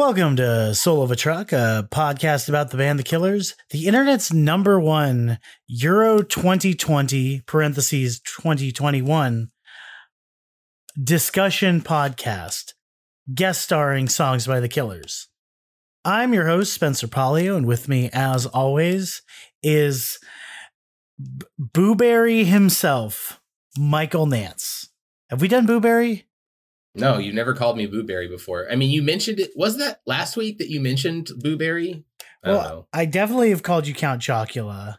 Welcome to Soul of a Truck, a podcast about the band The Killers, the internet's number one Euro 2020 parentheses 2021 discussion podcast, guest starring songs by The Killers. I'm your host, Spencer Polio, and with me, as always, is B- Booberry himself, Michael Nance. Have we done Booberry? No, you never called me Booberry before. I mean, you mentioned it. Was that last week that you mentioned Booberry? Well. I definitely have called you Count Chocula.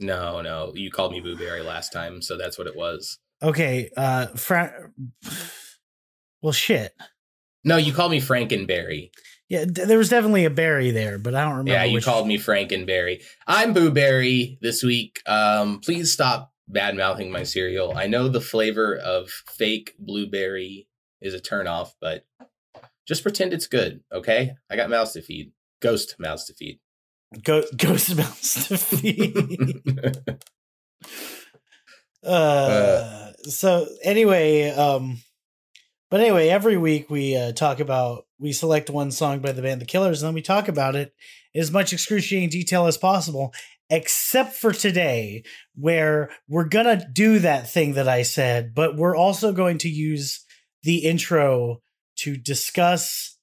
No, no, you called me Booberry last time, so that's what it was. Okay, uh, Fra- well, shit. No, you called me Frankenberry. Yeah, d- there was definitely a berry there, but I don't remember. Yeah, you called me Frankenberry. I'm Booberry this week. Um, please stop bad mouthing my cereal. I know the flavor of fake blueberry is a turnoff, but just pretend it's good, okay? I got mouths to feed. Ghost mouths to feed. Go- Ghost Mouse to feed. uh, so anyway, um, but anyway, every week we uh, talk about we select one song by the band The Killers, and then we talk about it in as much excruciating detail as possible, except for today, where we're gonna do that thing that I said, but we're also going to use the intro to discuss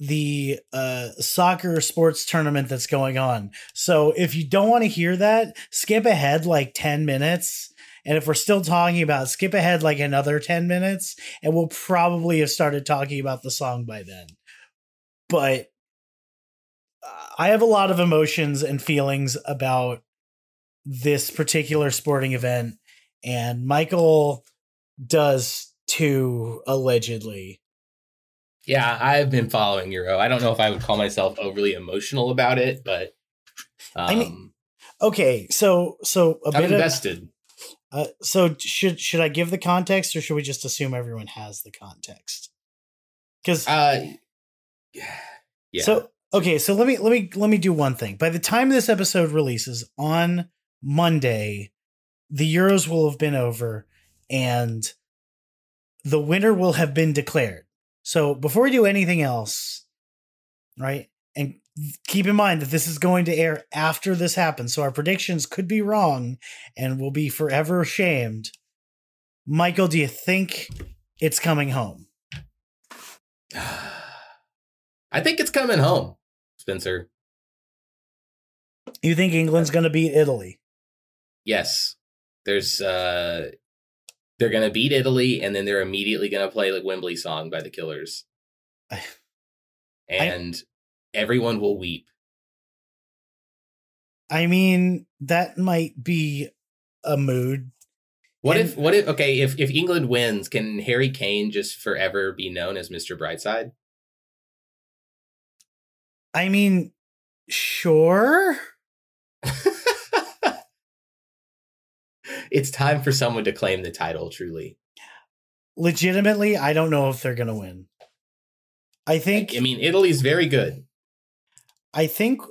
the uh soccer sports tournament that's going on. So if you don't want to hear that, skip ahead like 10 minutes. And if we're still talking about it, skip ahead like another 10 minutes and we'll probably have started talking about the song by then. But I have a lot of emotions and feelings about this particular sporting event and Michael does too allegedly. Yeah, I've been following Euro. I don't know if I would call myself overly emotional about it, but um, I mean, Okay, so so a I'm bit of invested. Uh, so should should I give the context or should we just assume everyone has the context? Because Uh, yeah. so okay, so let me let me let me do one thing. By the time this episode releases on Monday, the Euros will have been over and the winner will have been declared. So before we do anything else, right? And keep in mind that this is going to air after this happens, so our predictions could be wrong and we'll be forever shamed. Michael, do you think it's coming home? I think it's coming home, Spencer. You think England's going to beat Italy? Yes, there's uh, they're gonna beat Italy, and then they're immediately gonna play the Wembley song by the Killers, I- and everyone will weep. I mean, that might be a mood. What And- if? What if? Okay, if if England wins, can Harry Kane just forever be known as Mr. Brightside? I mean, sure. it's time for someone to claim the title. Truly, Legitimately, I don't know if they're going to win. I think I mean, Italy's very good. I think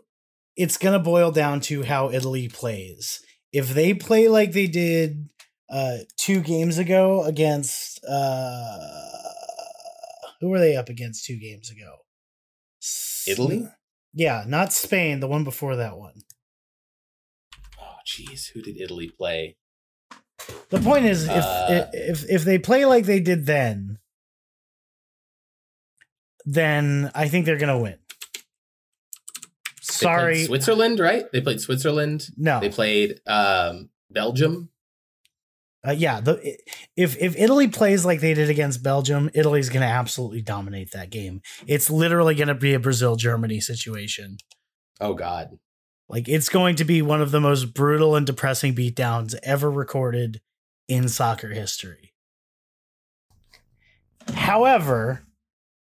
it's going to boil down to how Italy plays. If they play like they did uh, two games ago against uh, who were they up against two games ago? Italy? Yeah, not Spain. The one before that one. Oh, jeez, who did Italy play? The point is, if Uh, if if they play like they did then, then I think they're going to win. Sorry, Switzerland, right? They played Switzerland. no. They played um, Belgium. Uh, yeah, the if if Italy plays like they did against Belgium, Italy's going to absolutely dominate that game. It's literally going to be a Brazil Germany situation. Oh God, Like it's going to be one of the most brutal and depressing beatdowns ever recorded in soccer history. However,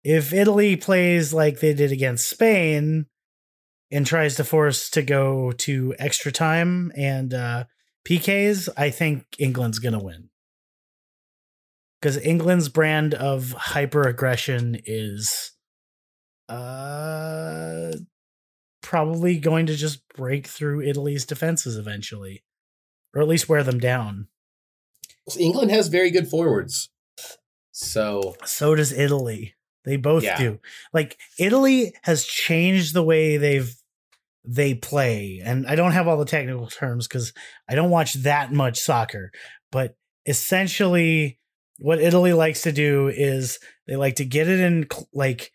if Italy plays like they did against Spain and tries to force to go to extra time and uh, PKs, I think England's going to win. Because England's brand of hyper aggression is uh, probably going to just break through Italy's defenses eventually, or at least wear them down. England has very good forwards. So So does Italy. They both Yeah. do. Like Italy has changed the way they've they play. And I don't have all the technical terms cuz I don't watch that much soccer, but essentially what Italy likes to do is they like to get it in like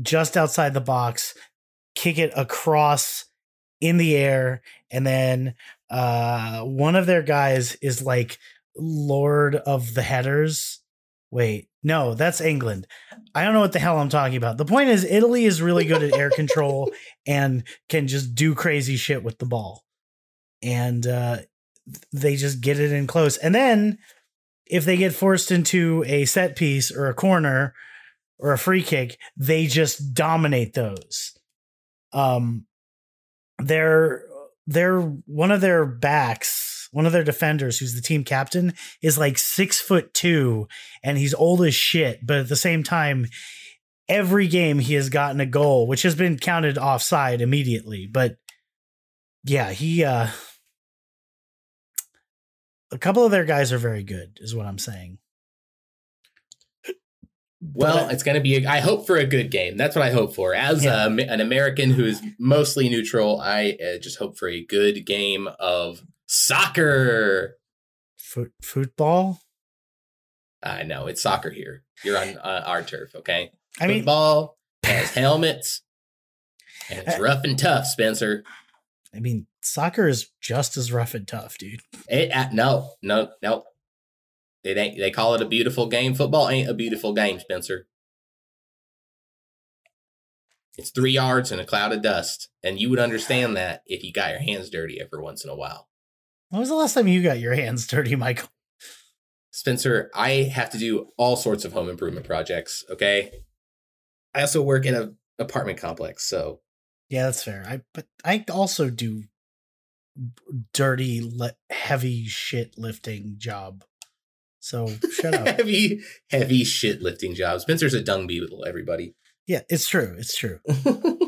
just outside the box, kick it across in the air and then uh one of their guys is like lord of the headers. Wait no that's england. I don't know what the hell i'm talking about. The point is italy is really good at air control and can just do crazy shit with the ball. And uh they just get it in close. And then if they get forced into a set piece or a corner or a free kick they just dominate those um their their one of their backs, one of their defenders, who's the team captain, is like six foot two, and he's old as shit. But at the same time, every game he has gotten a goal, which has been counted offside immediately. But yeah, he uh a couple of their guys are very good, is what I'm saying. Well, But- it's going to be. A, I hope for a good game. That's what I hope for. As Yeah. a, an American who is mostly neutral, I uh, just hope for a good game of soccer. foot football. I know it's soccer here. You're on uh, our turf, okay? I mean, Football has helmets, and it's Uh, rough and tough, Spencer. I mean, soccer is just as rough and tough, dude. It, uh, no, no, no. It ain't. They call it a beautiful game. Football ain't a beautiful game, Spencer. It's three yards and a cloud of dust, and you would understand that if you got your hands dirty every once in a while. When was the last time you got your hands dirty, Michael? Spencer, I have to do all sorts of home improvement projects. Okay, I also work in a apartment complex, so Yeah, that's fair. I but I also do dirty, le- heavy shit lifting job. So shut up. heavy, heavy shit lifting jobs. Spencer's a dung beetle. Everybody. yeah, it's true. It's true.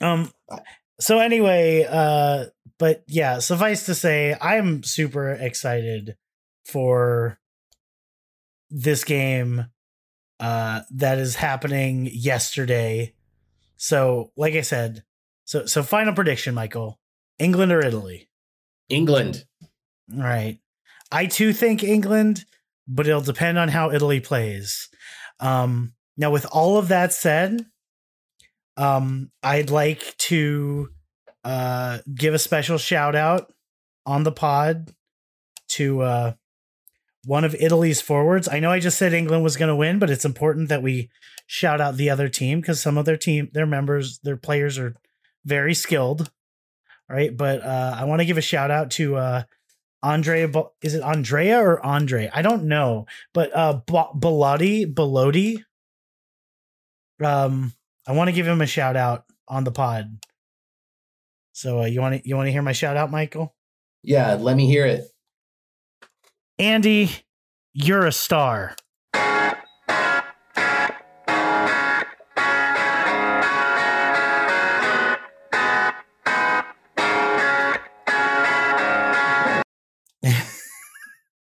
Um. So anyway, uh, but yeah, suffice to say, I'm super excited for this game uh that is happening yesterday. So, like I said, so so final prediction, Michael. England or Italy? England. All right. I too think England, but it'll depend on how Italy plays. Um, now, with all of that said, um, I'd like to uh, give a special shout out on the pod to uh, one of Italy's forwards. I know I just said England was going to win, but it's important that we shout out the other team because some of their team, their members, their players are very skilled. All right, but uh, I want to give a shout out to uh, Andrea. Is it Andrea or Andre? I don't know, but uh, Belotti, Belotti. Um, I want to give him a shout out on the pod. So uh, you want to you want to hear my shout out, Michael? Yeah, let me hear it. Andy, you're a star.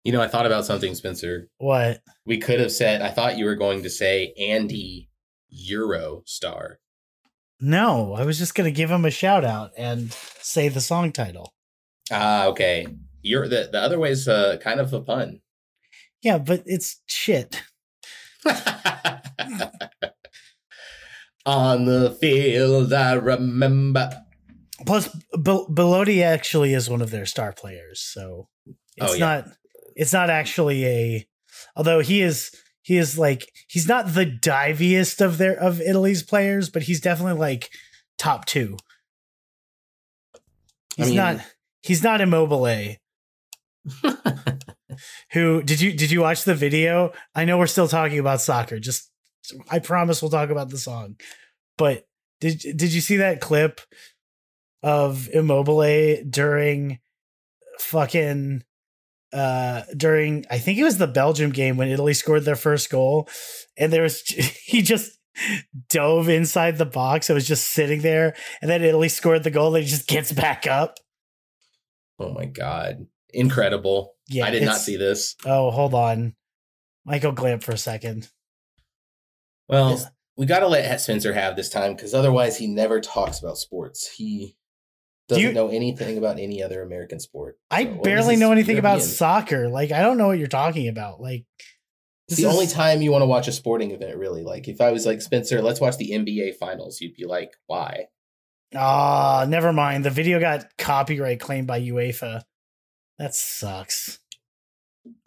You know, I thought about something, Spencer. What? We could have said, I thought you were going to say Andy Eurostar. No, I was just gonna give him a shout out and say the song title. Ah, okay. You're the, the other way is uh, kind of a pun. Yeah, but it's shit. On the field, I remember. Plus, Bel- Belotti actually is one of their star players, so it's Oh, yeah. not. It's not actually a. Although he is, he is like he's not the diviest of their of Italy's players, but he's definitely like top two. He's mean- not. He's not immobile. Who did you did you watch the video? I know we're still talking about soccer. Just I promise we'll talk about the song. But did did you see that clip of Immobile during fucking uh during I think it was the Belgium game when Italy scored their first goal and there was he just dove inside the box. It was just sitting there and then Italy scored the goal and he just gets back up. Oh my God. Incredible. Yeah, I did not see this. Oh, hold on. Michael Glamp for a second. Well, Yeah. we got to let Spencer have this time because otherwise he never talks about sports. He doesn't you- know anything about any other American sport. I So, barely know anything about soccer. Like I don't know what you're talking about. Like It's the is- only time you want to watch a sporting event, really. Like if I was like Spencer, let's watch the NBA finals, you'd be like, why? Ah, never mind. The video got copyright claimed by UEFA. That sucks.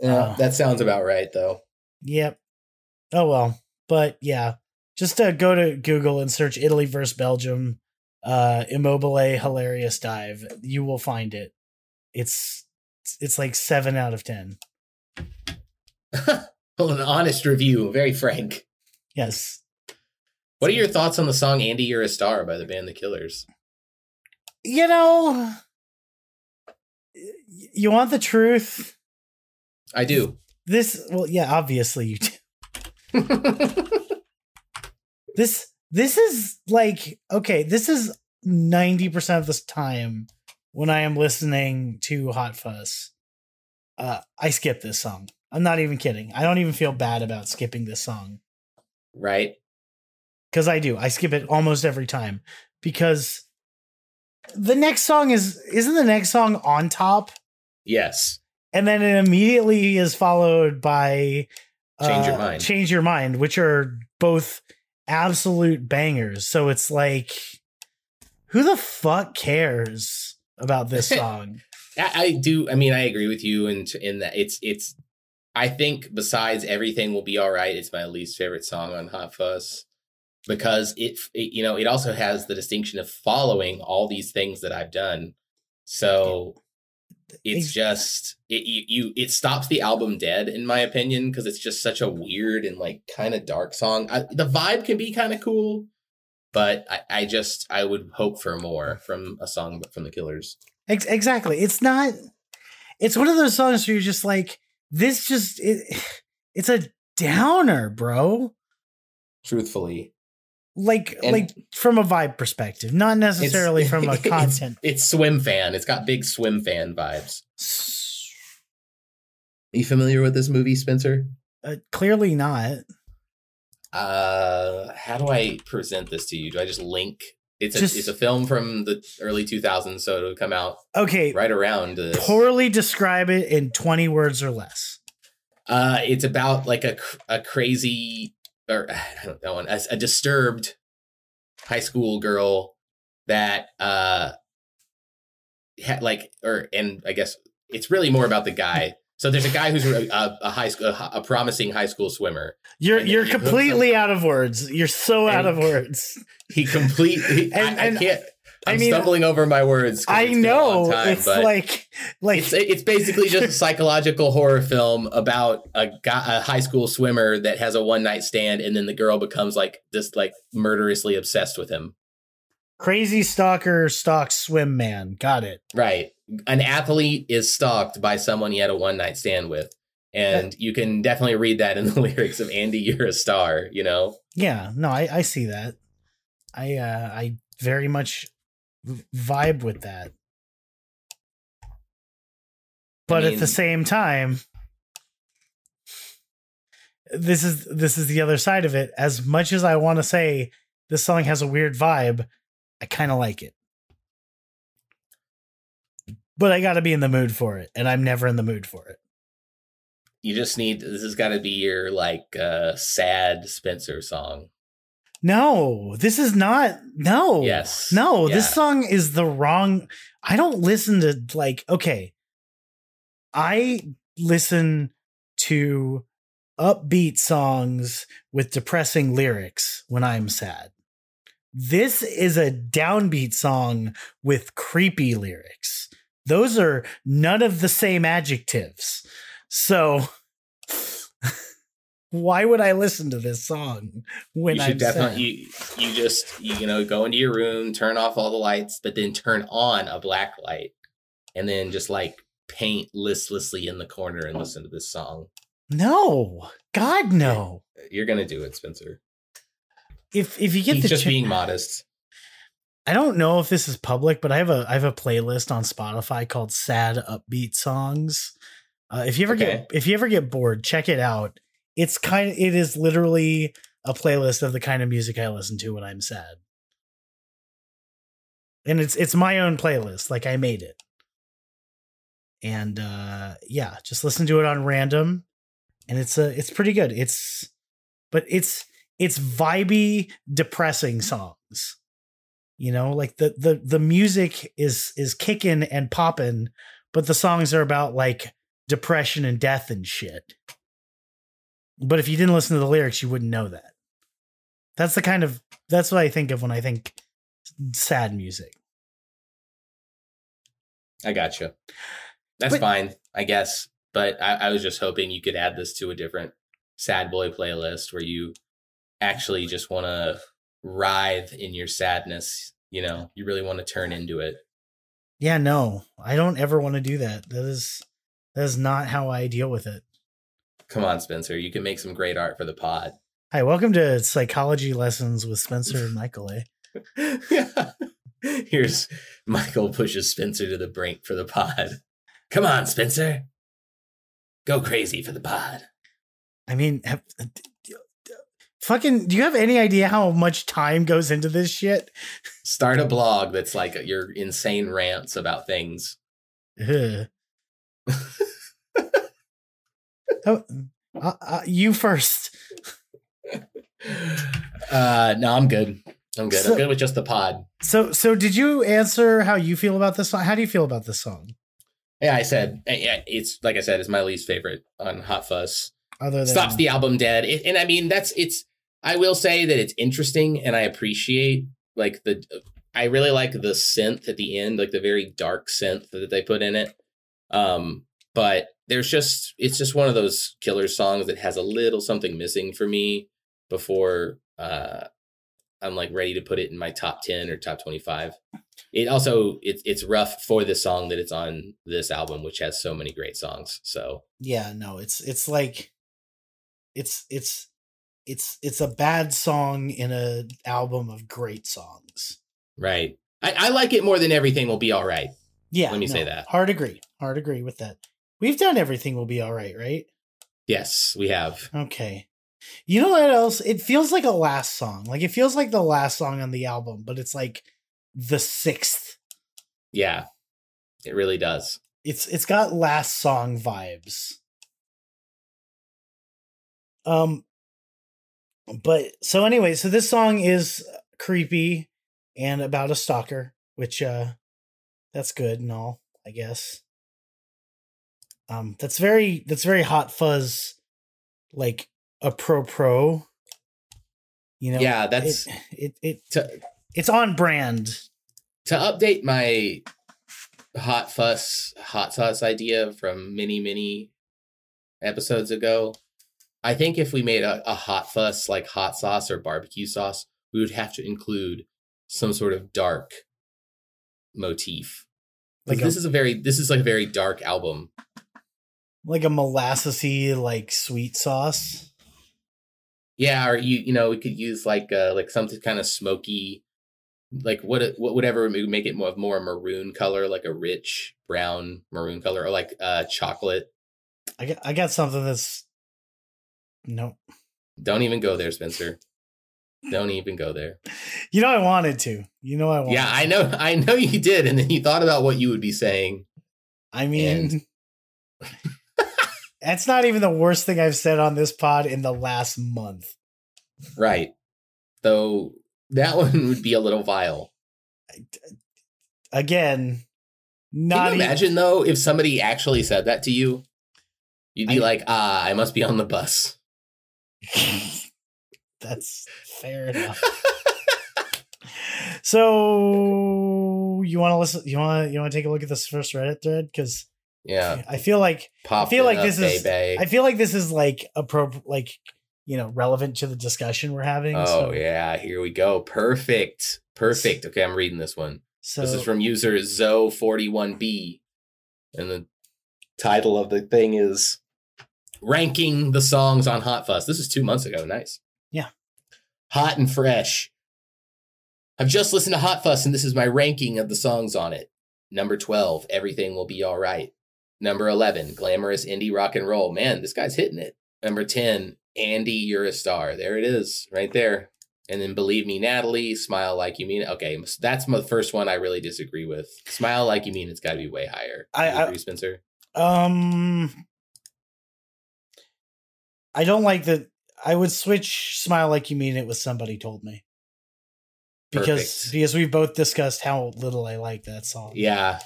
Yeah, Oh. that sounds about right, though. Yep. Oh well. But yeah. Just uh, go to Google and search Italy versus Belgium, uh, Immobile hilarious dive. You will find it. It's it's like seven out of ten. well, an honest review, very frank. Yes. What are your thoughts on the song "Andy, You're a Star" by the band The Killers? You know, you want the truth? I do. This well, yeah, obviously you do. this this is like okay this is 90% of the time when i am listening to Hot Fuss. Uh i skip this song. I'm not even kidding. I don't even feel bad about skipping this song. Right? because i do. I skip it almost every time. Because the next song is isn't the next song on top? Yes. and then it immediately is followed by Change Your uh, Mind. change your mind which are both absolute bangers so it's like who the fuck cares about this song I, I do. I mean, I agree with you in in that it's it's. I think besides everything will be all right. It's my least favorite song on Hot Fuss because it, it you know it also has the distinction of following all these things that I've done. So it's just it you, you it stops the album dead in my opinion because it's just such a weird and like kind of dark song. I, the vibe can be kind of cool, but I, I just I would hope for more from a song from the Killers. Ex- exactly it's not it's one of those songs where you're just like this just it, it's a downer bro Truthfully, like And- like from a vibe perspective not necessarily from a content It's, swim fan. It's got big swim fan vibes. Are you familiar with this movie, Spencer? uh, clearly not Uh, how do I present this to you? Do I just link? It's a it's a film from the early 2000s, so it'll come out okay right around this. poorly describe it in 20 words or less Uh, it's about like a a crazy or I don't know a, a disturbed high school girl that uh had like or and I guess it's really more about the guy. So there's a guy who's a, a, high school a, a promising high school swimmer. You're you're completely out of words. You're so out of words. He completely And- I, and I can't. I I'm mean, stumbling over my words. I it's been a long know time, it's like like it's it's basically just a psychological horror film about a guy, a high school swimmer that has a one night stand, and then the girl becomes like just like murderously obsessed with him. crazy stalker stalks swim man. Got it. Right, an athlete is stalked by someone he had a one night stand with, and you can definitely read that in the lyrics of "Andy, You're a Star." You know, Yeah, no, I I see that. I uh I very much vibe with that. But at mean- the same time this is this is the other side of it. As much as I want to say this song has a weird vibe, I kind of like it. But I got to be in the mood for it, and I'm never in the mood for it. you just need this has got to be your like uh sad Spencer song. No, this is not. No. Yes. No, this song is the wrong. I don't listen to like okay. I listen to upbeat songs with depressing lyrics when I'm sad. This is a downbeat song with creepy lyrics. Those are none of the same adjectives. So why would I listen to this song when you should I'm definitely sad? you, you just you, you know go into your room turn off all the lights but then turn on a black light and then just like paint listlessly in the corner and listen to this song No, God, no. you're gonna do it spencer If if you get he's the just cha- being modest I don't know if this is public, but I have a I have a playlist on Spotify called "Sad Upbeat Songs." Uh, if you ever Okay. get if you ever get bored, check it out. It's kind of it is literally a playlist of the kind of music I listen to when I'm sad. And it's it's my own playlist, like I made it. And uh yeah, just listen to it on random and it's a it's pretty good. It's but it's it's vibey depressing songs. You know, like the the the music is is kicking and popping, but the songs are about like depression and death and shit. But if you didn't listen to the lyrics, you wouldn't know that. That's the kind of that's what I think of when I think sad music. I got you. That's But- fine, I guess. But I, I was just hoping you could add this to a different sad boy playlist where you actually just want to writhe in your sadness. You know, you really want to turn into it. Yeah, no, I don't ever want to do that. That is that is not how I deal with it. Come on, Spencer. You can make some great art for the pod. Hi, welcome to psychology lessons with Spencer and Michael. Eh? Here's Michael pushes Spencer to the brink for the pod. Come on, Spencer. Go crazy for the pod. I mean, have, fucking, do you have any idea how much time goes into this shit? Start a blog that's like your insane rants about things. Oh, uh, uh, you first. Uh, no, I'm good. I'm good. So- I'm good with just the pod. So, so did you answer how you feel about this song? How do you feel about this song? Yeah, I said it's like I said, it's my least favorite on Hot Fuss. Other than Stops the album dead, It- and I mean that's it's. I will say that it's interesting, and I appreciate like the. I really like the synth at the end, like the very dark synth that they put in it. Um, but there's just it's just one of those killer songs that has a little something missing for me before uh I'm like ready to put it in my top 10 or top 25. It also it's it's rough for the song that it's on this album which has so many great songs. So, yeah, no, it's it's like it's it's it's it's a bad song in a album of great songs. right. I, I like it more than everything will be all right. Yeah, Let me say that. Hard agree. Hard agree with that. We've done everything will be all right, right? Yes, we have. Okay. You know what else? It feels like a last song. Like it feels like the last song on the album, but it's like the sixth. Yeah. It really does. It's it's got last song vibes. Um but so anyway, so this song is creepy and about a stalker, which uh that's good and all, I guess. Um that's very that's very Hot Fuss like a pro pro. You know, yeah, that's it, it it to it's on brand. to update my hot fuss hot sauce idea from many many episodes ago i think if we made a, a hot fuss like hot sauce or barbecue sauce we would have to include some sort of dark motif like Like this a, is a very this is like a very dark album like a molassesy like sweet sauce. yeah or you you know we could use like uh like something kind of smoky like what what whatever would make it more of more maroon color like a rich brown maroon color or like uh chocolate I got I got something that's nope. Don't even go there, Spencer. Don't even go there. You know I wanted to. You know I wanted. Yeah, I know, I know you did, and then you thought about what you would be saying. I mean, that's not even the worst thing I've said on this pod in the last month. Right. Though that one would be a little vile. Again, Can not you even- imagine though if somebody actually said that to you? You'd be I- like, ah, I must be on the bus. That's fair enough. so you want to listen? You want to you want to take a look at this first Reddit thread because yeah. I feel like Pop feel like this is- baby. I feel like this is like appropriate, like you know, relevant to the discussion we're having. Oh so, yeah, here we go. Perfect. Perfect. Okay, I'm reading this one. So this is from user Zo41B. And the title of the thing is Ranking the Songs on Hot Fuss. This is two months ago. Nice. Yeah. Hot and fresh. I've just listened to Hot Fuss, and this is my ranking of the songs on it. Number 12, Everything Will Be All Right. Number 11, Glamorous Indie Rock and Roll. Man, this guy's hitting it. Number 10, Andy, you're a star. There it is, right there. And then believe me, Natalie, smile like you mean it. Okay, that's my first one I really disagree with. Smile like you mean it's got to be way higher. I- agree, Spencer. Um, I don't like that. I would switch "Smile Like You Mean It" with "Somebody Told Me" because Perfect. because we've both discussed how little I like that song. Yeah,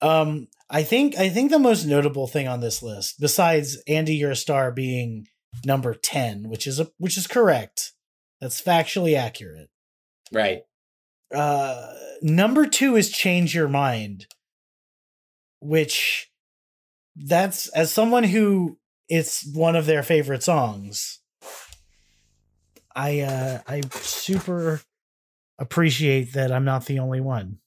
Um, I think I think the most notable thing on this list, besides "Andy, You're a Star" being number ten, which is a which is correct, that's factually accurate. right. Uh, number two is "Change Your Mind," which that's as someone who it's one of their favorite songs. I uh I super appreciate that I'm not the only one.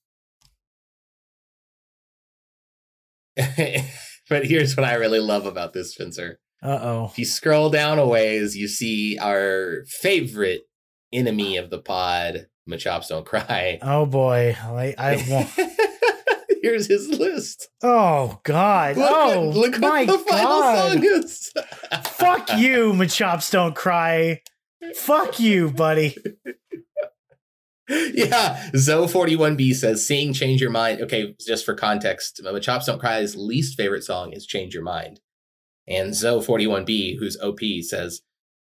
but here's what I really love about this, Spencer. Uh oh. If you scroll down a ways, you see our favorite enemy of the pod, Machops Don't Cry. Oh boy. I I won't. Here's his list. Oh God! Look, oh at, look my what the final God! song is. Fuck you, Machops don't cry. Fuck you, buddy. yeah, Zoe41B says, Seeing Change Your Mind. Okay, just for context, chops Don't Cry's least favorite song is Change Your Mind. And Zoe41B, who's OP, says,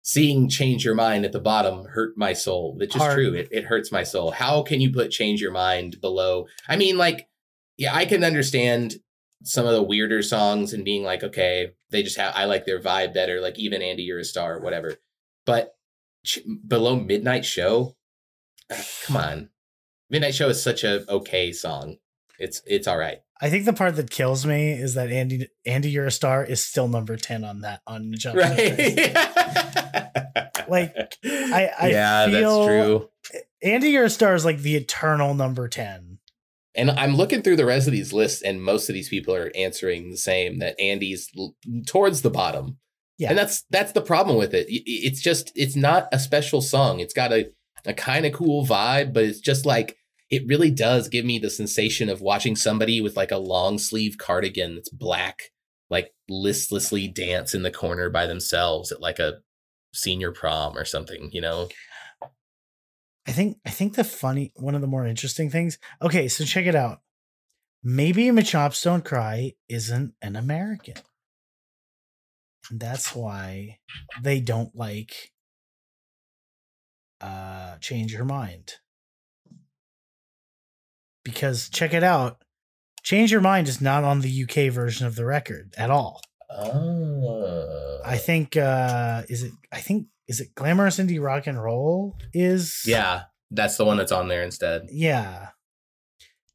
Seeing Change Your Mind at the bottom hurt my soul. Which is Hard. true. It, it hurts my soul. How can you put Change Your Mind below? I mean, like, yeah, I can understand some of the weirder songs and being like, okay, they just have, I like their vibe better. Like, even Andy, You're a Star, whatever. But ch- below Midnight Show, come on. Midnight show is such a okay song. It's it's all right. I think the part that kills me is that Andy Andy You're a Star is still number ten on that on the Jump. right. Like, I- I yeah feel- that's true. Andy You're a Star is like the eternal number ten. and i'm looking through the rest of these lists and most of these people are answering the same that andy's l- towards the bottom. Yeah. and that's that's the problem with it. It's just it's not a special song. It's got a a kind of cool vibe but it's just like it really does give me the sensation of watching somebody with like a long sleeve cardigan that's black like listlessly dance in the corner by themselves at like a senior prom or something you know I think I think the funny one of the more interesting things. Okay, so check it out. Maybe Machops Don't Cry isn't an American. And that's why they don't like uh change your mind. Because check it out. Change Your Mind is not on the UK version of the record at all. oh I think uh is it I think is it Glamorous Indie Rock and Roll is yeah that's the one that's on there instead Yeah.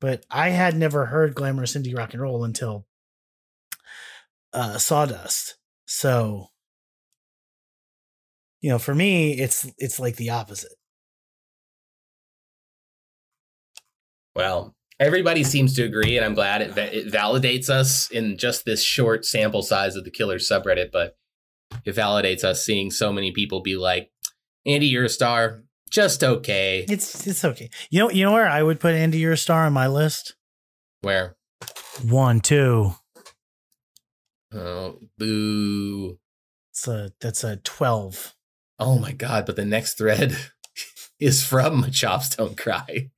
But I had never heard glamorous indie rock and roll until uh Sawdust. So you know, for me it's it's like the opposite. Well, everybody seems to agree, and I'm glad it, va- it validates us in just this short sample size of the Killer subreddit. But it validates us seeing so many people be like, "Andy, you're a star, just okay." It's it's okay. You know you know where I would put Andy Your Star on my list? Where? One, two. Oh, boo! It's a that's a twelve. Oh my god! But the next thread is from Chops Don't Cry,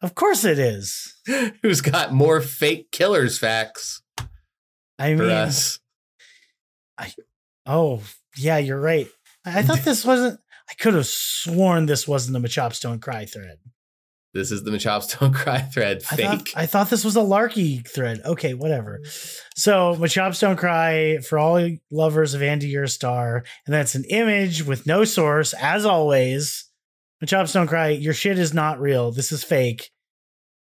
Of course it is. who's got more fake killers facts I mean us. oh yeah, you're right. I, I thought this wasn't I could have sworn this wasn't a Machops Don't Cry thread. This is the Machops Don't Cry thread. I Fake. thought, I thought this was a Larky thread. Okay, whatever. So, Machops Don't Cry for all lovers of Andy Your Star. And that's an image with no source, as always. Machops Don't Cry, your shit is not real. This is fake.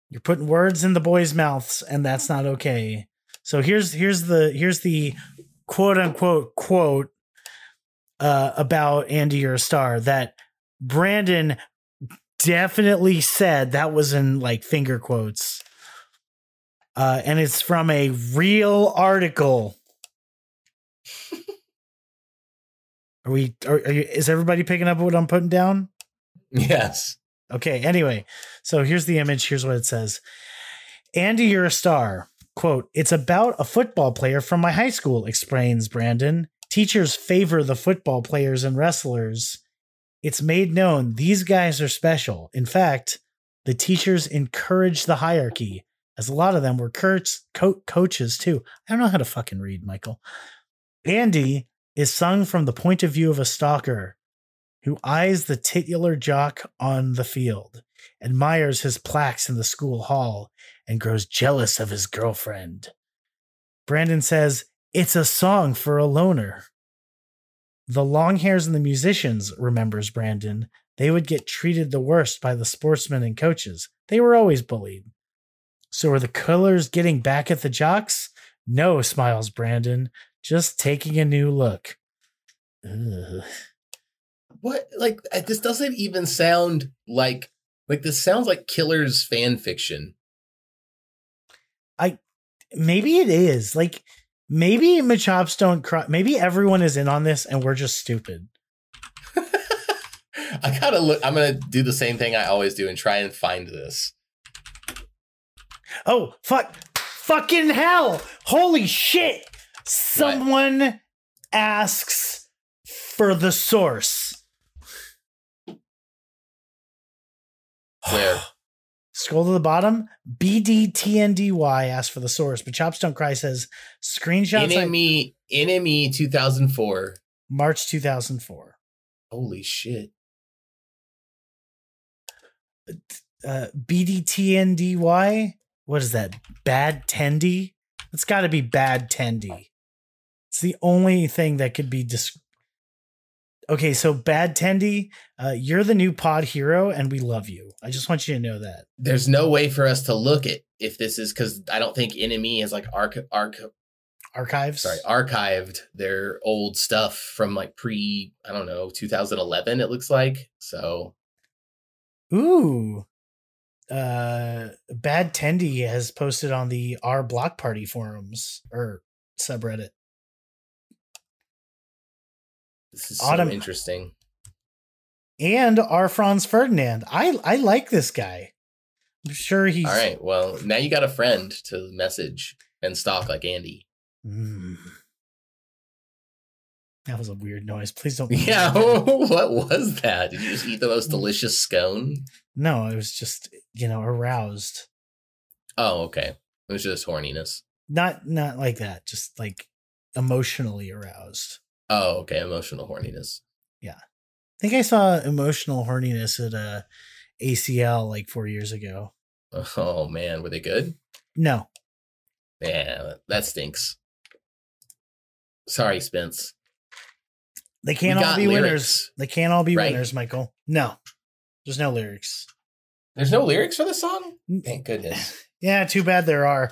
You're putting words in the boys' mouths, and that's not okay. So here's here's the here's the quote unquote quote uh, about Andy Your Star that Brandon definitely said that was in like finger quotes. Uh, and it's from a real article. Are we? Are, are you, is everybody picking up what I'm putting down? yes. Okay. Anyway, so here's the image. Here's what it says. Andy, you're a star. Quote, it's about a football player from my high school, explains Brandon. teachers favor the football players and wrestlers, it's made known these guys are special. In fact, the teachers encourage the hierarchy, as a lot of them were coach, co- coaches too. I don't know how to fucking read, Michael. Andy is sung from the point of view of a stalker who eyes the titular jock on the field, admires his plaques in the school hall, and grows jealous of his girlfriend. Brandon says, It's a song for a loner. The long hairs and the musicians, remembers Brandon, they would get treated the worst by the sportsmen and coaches. They were always bullied. So are the Killers getting back at the jocks? No, smiles Brandon, just taking a new look. Ugh. What? Like uh, this doesn't even sound like like this sounds like Killer's fan fiction. I maybe it is. Like, maybe Machops don't cry. Maybe everyone is in on this and we're just stupid. I gotta look. I'm gonna do the same thing I always do and try and find this. Oh, fuck. Fucking hell. Holy shit. Someone asks for the source. Where? Scroll to the bottom. BDTNDY asks for the source, but Chops Don't Cry says screenshots like NME NME 2004. March 2004. Holy shit. Uh, BDTNDY. What is that? Bad Tendy? It's got to be Bad Tendy. It's the only thing that could be dis- Okay, so Bad Tendy, uh, you're the new pod hero and we love you. I just want you to know that. There's no way for us to look at if this is because I don't think NME has like arc arc Archives. sorry archived their old stuff from like pre I don't know 2011. It looks like so. Ooh. Uh Bad Tendy has posted on the R Block Party forums or subreddit. This is Autumn- so interesting. And our Franz Ferdinand. I I like this guy. I'm sure he's All right, well now you got a friend to message and stalk like Andy. Mm. That was a weird noise. Please don't. Yeah, what was that? Did you just eat the most delicious scone? No, it was just you know aroused. Oh, okay. It was just horniness. Not not like that. Just like emotionally aroused. Oh, okay. Emotional horniness. Yeah. I think I saw emotional horniness at uh, ACL like four years ago. Oh man, were they good? No, Yeah, that stinks. Sorry, Spence. they can't We all be winners. They can't all be right? winners, Michael. No, there's no lyrics. There's no lyrics for the song? Thank goodness. Yeah, too bad there are.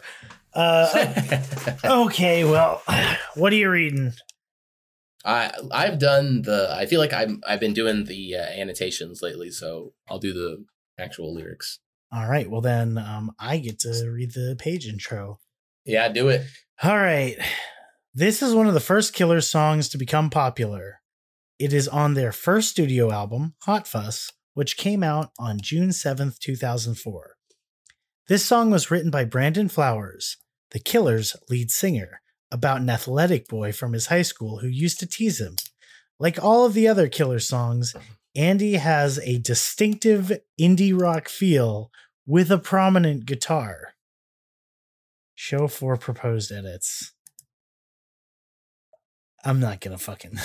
Uh, okay, well, what are you reading? I I've done the I feel like I'm I've been doing the uh, annotations lately, so I'll do the actual lyrics. All right, well then, um, I get to read the page intro. Yeah, do it. All right. This is one of the first Killer songs to become popular. It is on their first studio album, Hot Fuss, which came out on June 7th, 2004. This song was written by Brandon Flowers, the Killer's lead singer, about an athletic boy from his high school who used to tease him. Like all of the other Killer songs, uh-huh. Andy has a distinctive indie rock feel with a prominent guitar. Show four proposed edits. I'm not gonna fucking.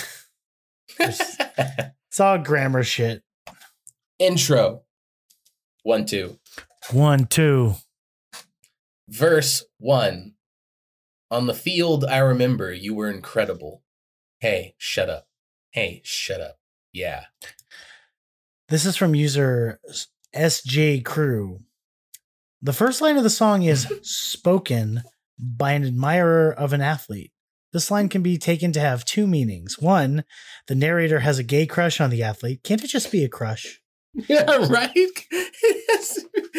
It's all grammar shit. Intro. One, two. One, two. Verse one. On the field, I remember you were incredible. Hey, shut up. Hey, shut up. Yeah. This is from user SJ Crew. The first line of the song is spoken by an admirer of an athlete. This line can be taken to have two meanings. One, the narrator has a gay crush on the athlete. Can't it just be a crush? Yeah, right?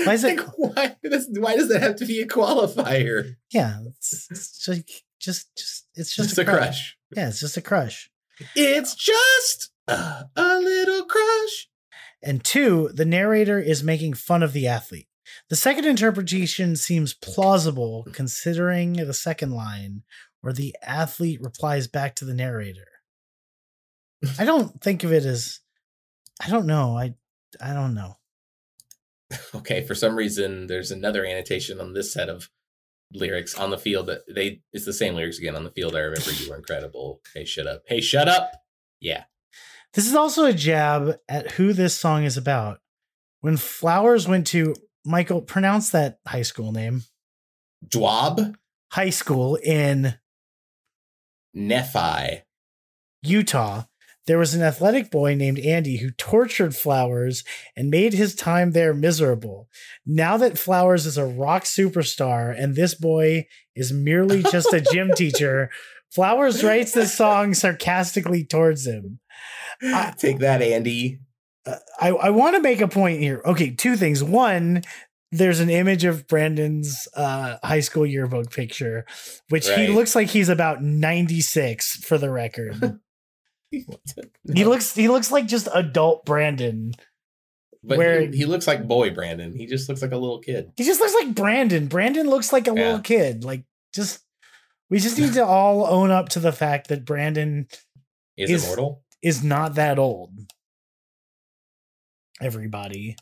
Why is it- Like, why, does, why does that have to be a qualifier? Yeah, it's, it's like just, just, it's just, Just, a crush. Yeah, it's just a crush. It's just a, a little crush. And two, the narrator is making fun of the athlete. The second interpretation seems plausible considering the second line, where the athlete replies back to the narrator. I don't think of it as I don't know. I I don't know. Okay, for some reason, there's another annotation on this set of lyrics on the field that they it's the same lyrics again on the field. I remember you were incredible. Hey, shut up. Hey, shut up. Yeah. This is also a jab at who this song is about. When Flowers went to Michael, pronounce that high school name. Dwab High school in Nephi. Utah, there was an athletic boy named Andy who tortured Flowers and made his time there miserable. Now that Flowers is a rock superstar and this boy is merely just a gym teacher, Flowers writes this song sarcastically towards him. I- Take that, Andy. I, I want to make a point here. Okay, two things. One, there's an image of Brandon's uh, high school yearbook picture, which he looks like he's about 96 for the record. He looks he looks like just adult Brandon. but where- he, he looks like boy Brandon. He just looks like a little kid. He just looks like Brandon. Brandon looks like a Yeah. little kid. Like just we just need to all own up to the fact that Brandon Is He's- immortal. is not that old. Everybody.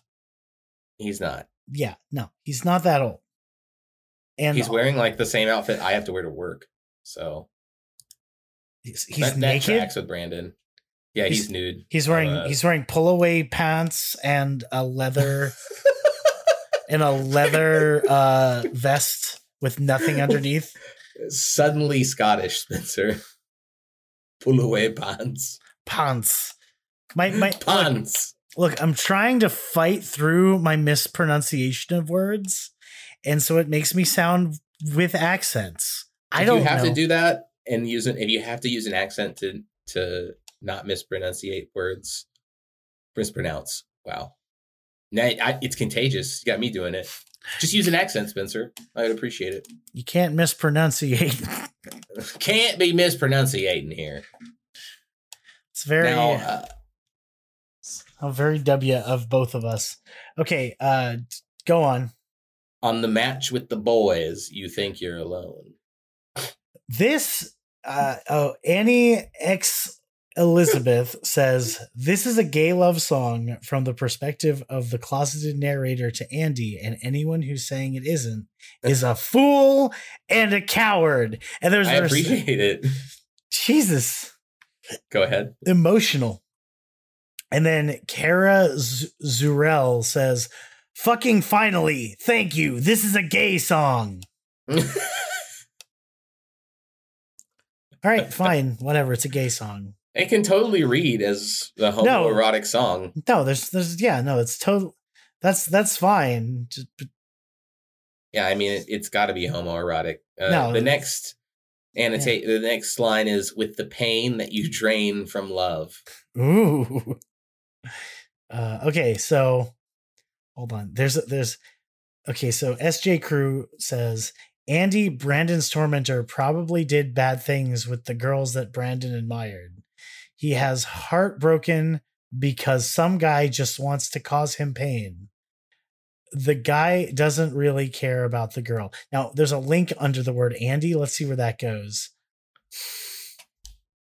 He's not. Yeah, no, he's not that old. And He's wearing like the same outfit I have to wear to work. So he's, he's that, that naked. tracks with Brandon. Yeah, he's, He's- nude. He's wearing Uh, he's wearing pull away pants and a leather and a leather uh vest with nothing underneath. suddenly Scottish, Spencer. Pull away pants. Pants. My my Pants. look, I'm trying to fight through my mispronunciation of words, and so it makes me sound with accents. I don't you have know. to do that and use it if you have to use an accent to to not mispronunciate words. Mispronounce. Wow. Now I, it's contagious. You got me doing it. Just use an accent, Spencer. I'd appreciate it. you can't mispronunciate. Can't be mispronunciating here. it's very Now, uh, a very W of both of us. Okay, uh go on. on the match with the boys, you think you're alone. This uh oh Annie X Elizabeth says this is a gay love song from the perspective of the closeted narrator to Andy, and anyone who's saying it isn't is a fool and a coward. And there's I there's- appreciate it. Jesus Go ahead. emotional. And then Kara Z- Zurel says, "Fucking finally, thank you. This is a gay song." All right, fine, whatever. It's a gay song. it can totally read as a homoerotic song. No, there's there's yeah, no, it's total that's that's fine. Just, Yeah, I mean it, it's got to be homoerotic. Uh, No, the next annotate the next line is with the pain that you drain from love. ooh. Uh okay, so hold on. There's there's okay, so SJ Crew says Andy Brandon's tormentor probably did bad things with the girls that Brandon admired. He has heartbroken because some guy just wants to cause him pain. The guy doesn't really care about the girl. Now, there's a link under the word Andy. Let's see where that goes.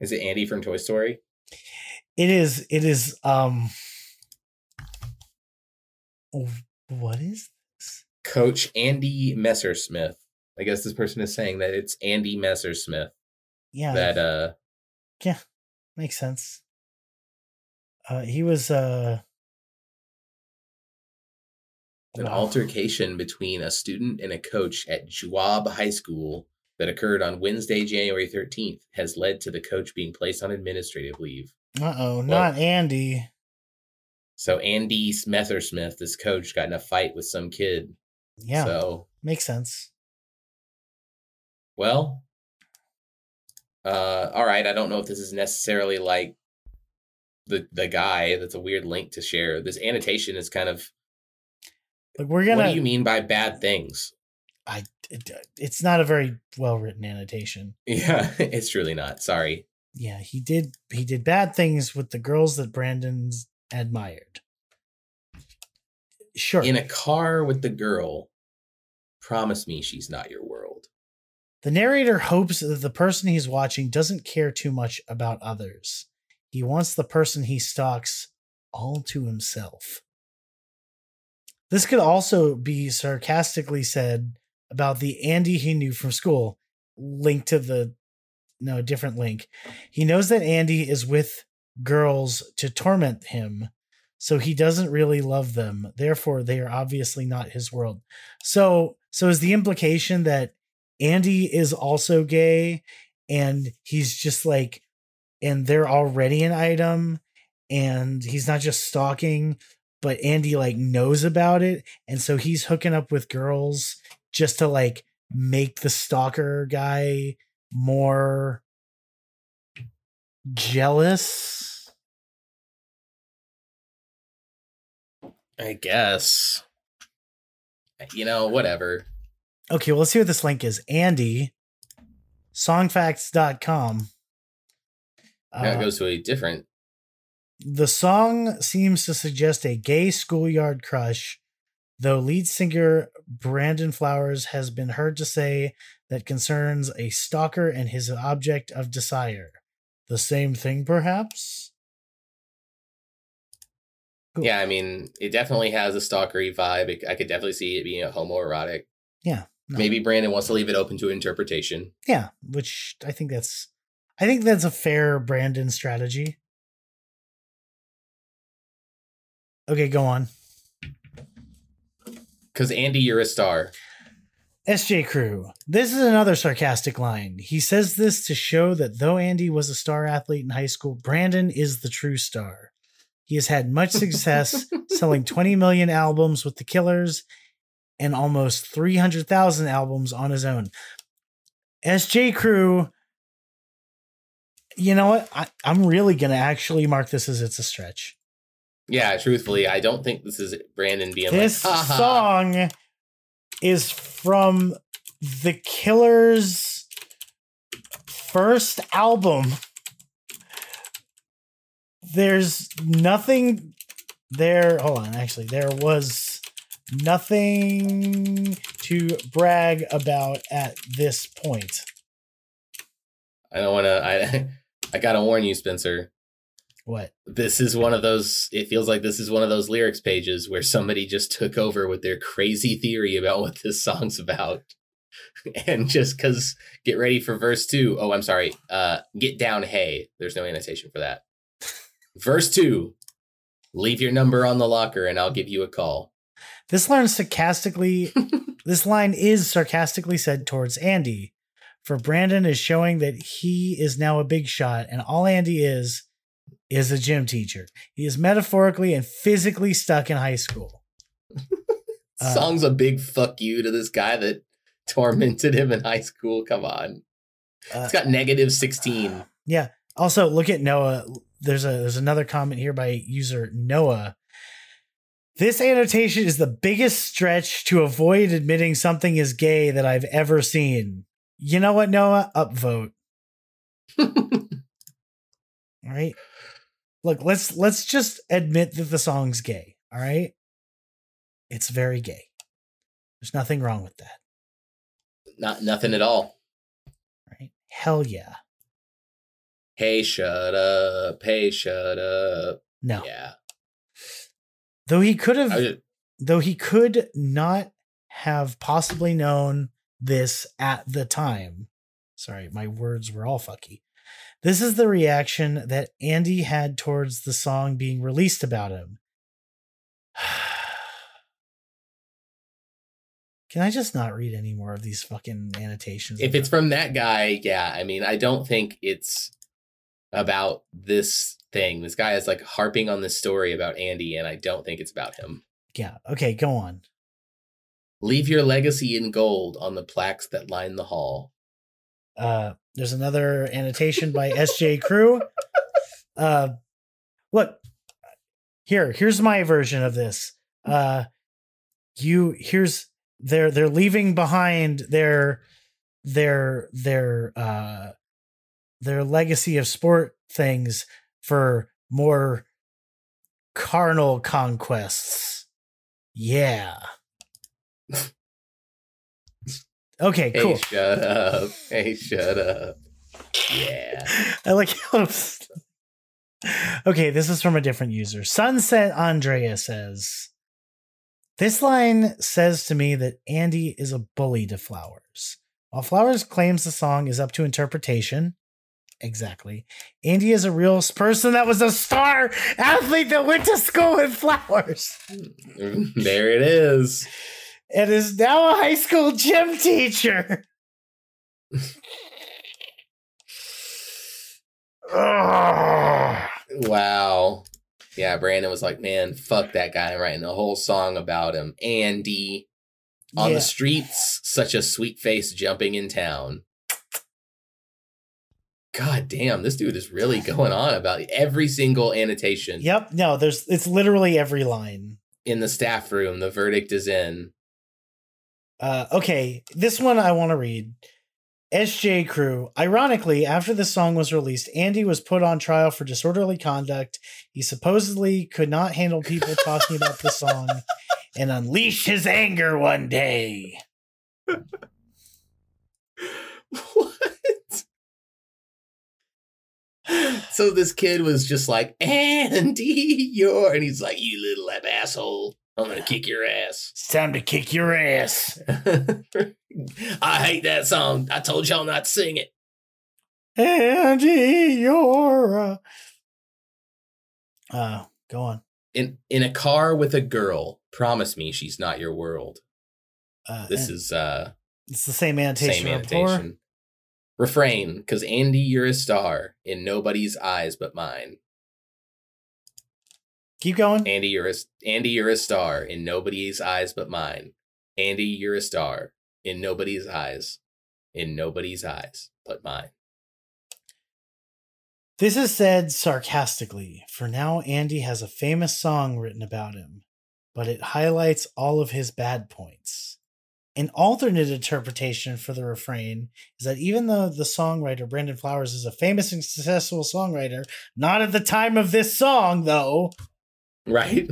Is it Andy from Toy Story? It is, it is, um, what is this? Coach Andy Messersmith. I guess this person is saying that it's Andy Messersmith yeah, that uh Yeah. makes sense. Uh, he was, uh, an wow. altercation between a student and a coach at Juab High School that occurred on Wednesday, January 13th, has led to the coach being placed on administrative leave. Uh-oh, not Andy. So Andy Messersmith, this coach, got in a fight with some kid. Yeah, So, makes sense. Well, uh, all right. I don't know if this is necessarily like the the guy. That's a weird link to share. This annotation is kind of. Like we're What gonna. What do you mean by bad things? I. It, it's not a very well written annotation. Yeah, it's really not. Sorry. Yeah, he did. He did bad things with the girls that Brandon's admired. Sure. In a car with the girl, promise me she's not your world. The narrator hopes that the person he's watching doesn't care too much about others. He wants the person he stalks all to himself. This could also be sarcastically said about the Andy he knew from school. Link to the no different link. He knows that Andy is with girls to torment him, so he doesn't really love them. Therefore, they are obviously not his world. So, so is the implication that Andy is also gay and he's just like and they're already an item and he's not just stalking but Andy like knows about it and so he's hooking up with girls just to like make the stalker guy more jealous. I guess. You know, whatever. Okay, well, let's see what this link is. Andy, songfacts.com. Now it Uh, goes to a different. the song seems to suggest a gay schoolyard crush, though lead singer Brandon Flowers has been heard to say that concerns a stalker and his object of desire. The same thing, perhaps? Cool. Yeah, I mean, it definitely has a stalkery vibe. It- I could definitely see it being a homoerotic. Yeah. No. Maybe Brandon wants to leave it open to interpretation. Yeah, which I think that's I think that's a fair Brandon strategy. Okay, go on. Because Andy, you're a star. SJ Crew. This is another sarcastic line. He says this to show that though Andy was a star athlete in high school, Brandon is the true star. He has had much success selling 20 million albums with the Killers and almost 300,000 albums on his own. SJ Crew, you know what? I, I'm really going to actually mark this as it's a stretch. Yeah, truthfully, I don't think this is Brandon being This like, song is from the Killers' first album. There's nothing there. Hold on, actually, there was nothing to brag about at this point. I don't want to. I I gotta warn you, Spencer. What? This is one of those. It feels like this is one of those lyrics pages where somebody just took over with their crazy theory about what this song's about, and just because get ready for verse two. Oh, I'm sorry. Uh, get down, hey. There's no annotation for that. verse two. Leave your number on the locker, and I'll give you a call. This line sarcastically this line is sarcastically said towards Andy. For Brandon is showing that he is now a big shot, and all Andy is is a gym teacher. He is metaphorically and physically stuck in high school. Uh, Song's a big fuck you to this guy that tormented him in high school. Come on, Uh, it's got negative sixteen. Yeah. Also, look at Noah. There's a there's another comment here by user Noah. This annotation is the biggest stretch to avoid admitting something is gay that I've ever seen. You know what, Noah? Upvote. All right. Look, let's let's just admit that the song's gay. All right. It's very gay. There's nothing wrong with that. Not nothing at all. Right? Hell yeah. Hey, shut up. Hey, shut up. No. Yeah. Though he could have I though he could not have possibly known this at the time. Sorry, my words were all fucky. This is the reaction that Andy had towards the song being released about him. Can I just not read any more of these fucking annotations? if it's from that guy, yeah. I mean, I don't think it's about this thing. This guy is like harping on this story about Andy, and I don't think it's about him. yeah, okay, go on. Leave your legacy in gold on the plaques that line the hall. Uh, there's another annotation by SJ Crew. Uh, look, here, here's my version of this. Uh, you here's they're they're leaving behind their their their uh their legacy of sport things for more carnal conquests. Yeah. Okay, Hey, cool. shut up. Hey, shut up. Yeah. I like okay, this is from a different user. Sunset Andrea says, This line says to me that Andy is a bully to Flowers. While Flowers claims the song is up to interpretation, exactly, Andy is a real person that was a star athlete that went to school with Flowers there it is. and is now a high school gym teacher. Wow. Yeah, Brandon was like, man, fuck that guy. I'm writing a whole song about him. Andy on Yeah. the streets, such a sweet face jumping in town. God damn, this dude is really going on about every single annotation Yep. No, there's it's literally every line. in the staff room. The verdict is in. Uh, okay, this one I want to read. SJ Crew. Ironically, after the song was released, Andy was put on trial for disorderly conduct. He supposedly could not handle people talking about the song and unleash his anger one day. What? So this kid was just like, Andy, you're, and he's like, you little asshole. I'm gonna kick your ass. It's time to kick your ass. I hate that song. I told y'all not to sing it. Andy, you're. a- Uh, go on. In in a car with a girl. Promise me she's not your world. Uh, This is uh it's the same annotation. same annotation. Refrain, because Andy, you're a star in nobody's eyes but mine. Keep going. Andy, you're a Andy, you're a star in nobody's eyes but mine. Andy, you're a star in nobody's eyes, in nobody's eyes but mine. This is said sarcastically, for now Andy has a famous song written about him, but it highlights all of his bad points. An alternate interpretation for the refrain is that even though the songwriter Brandon Flowers is a famous and successful songwriter, not at the time of this song, though, Right?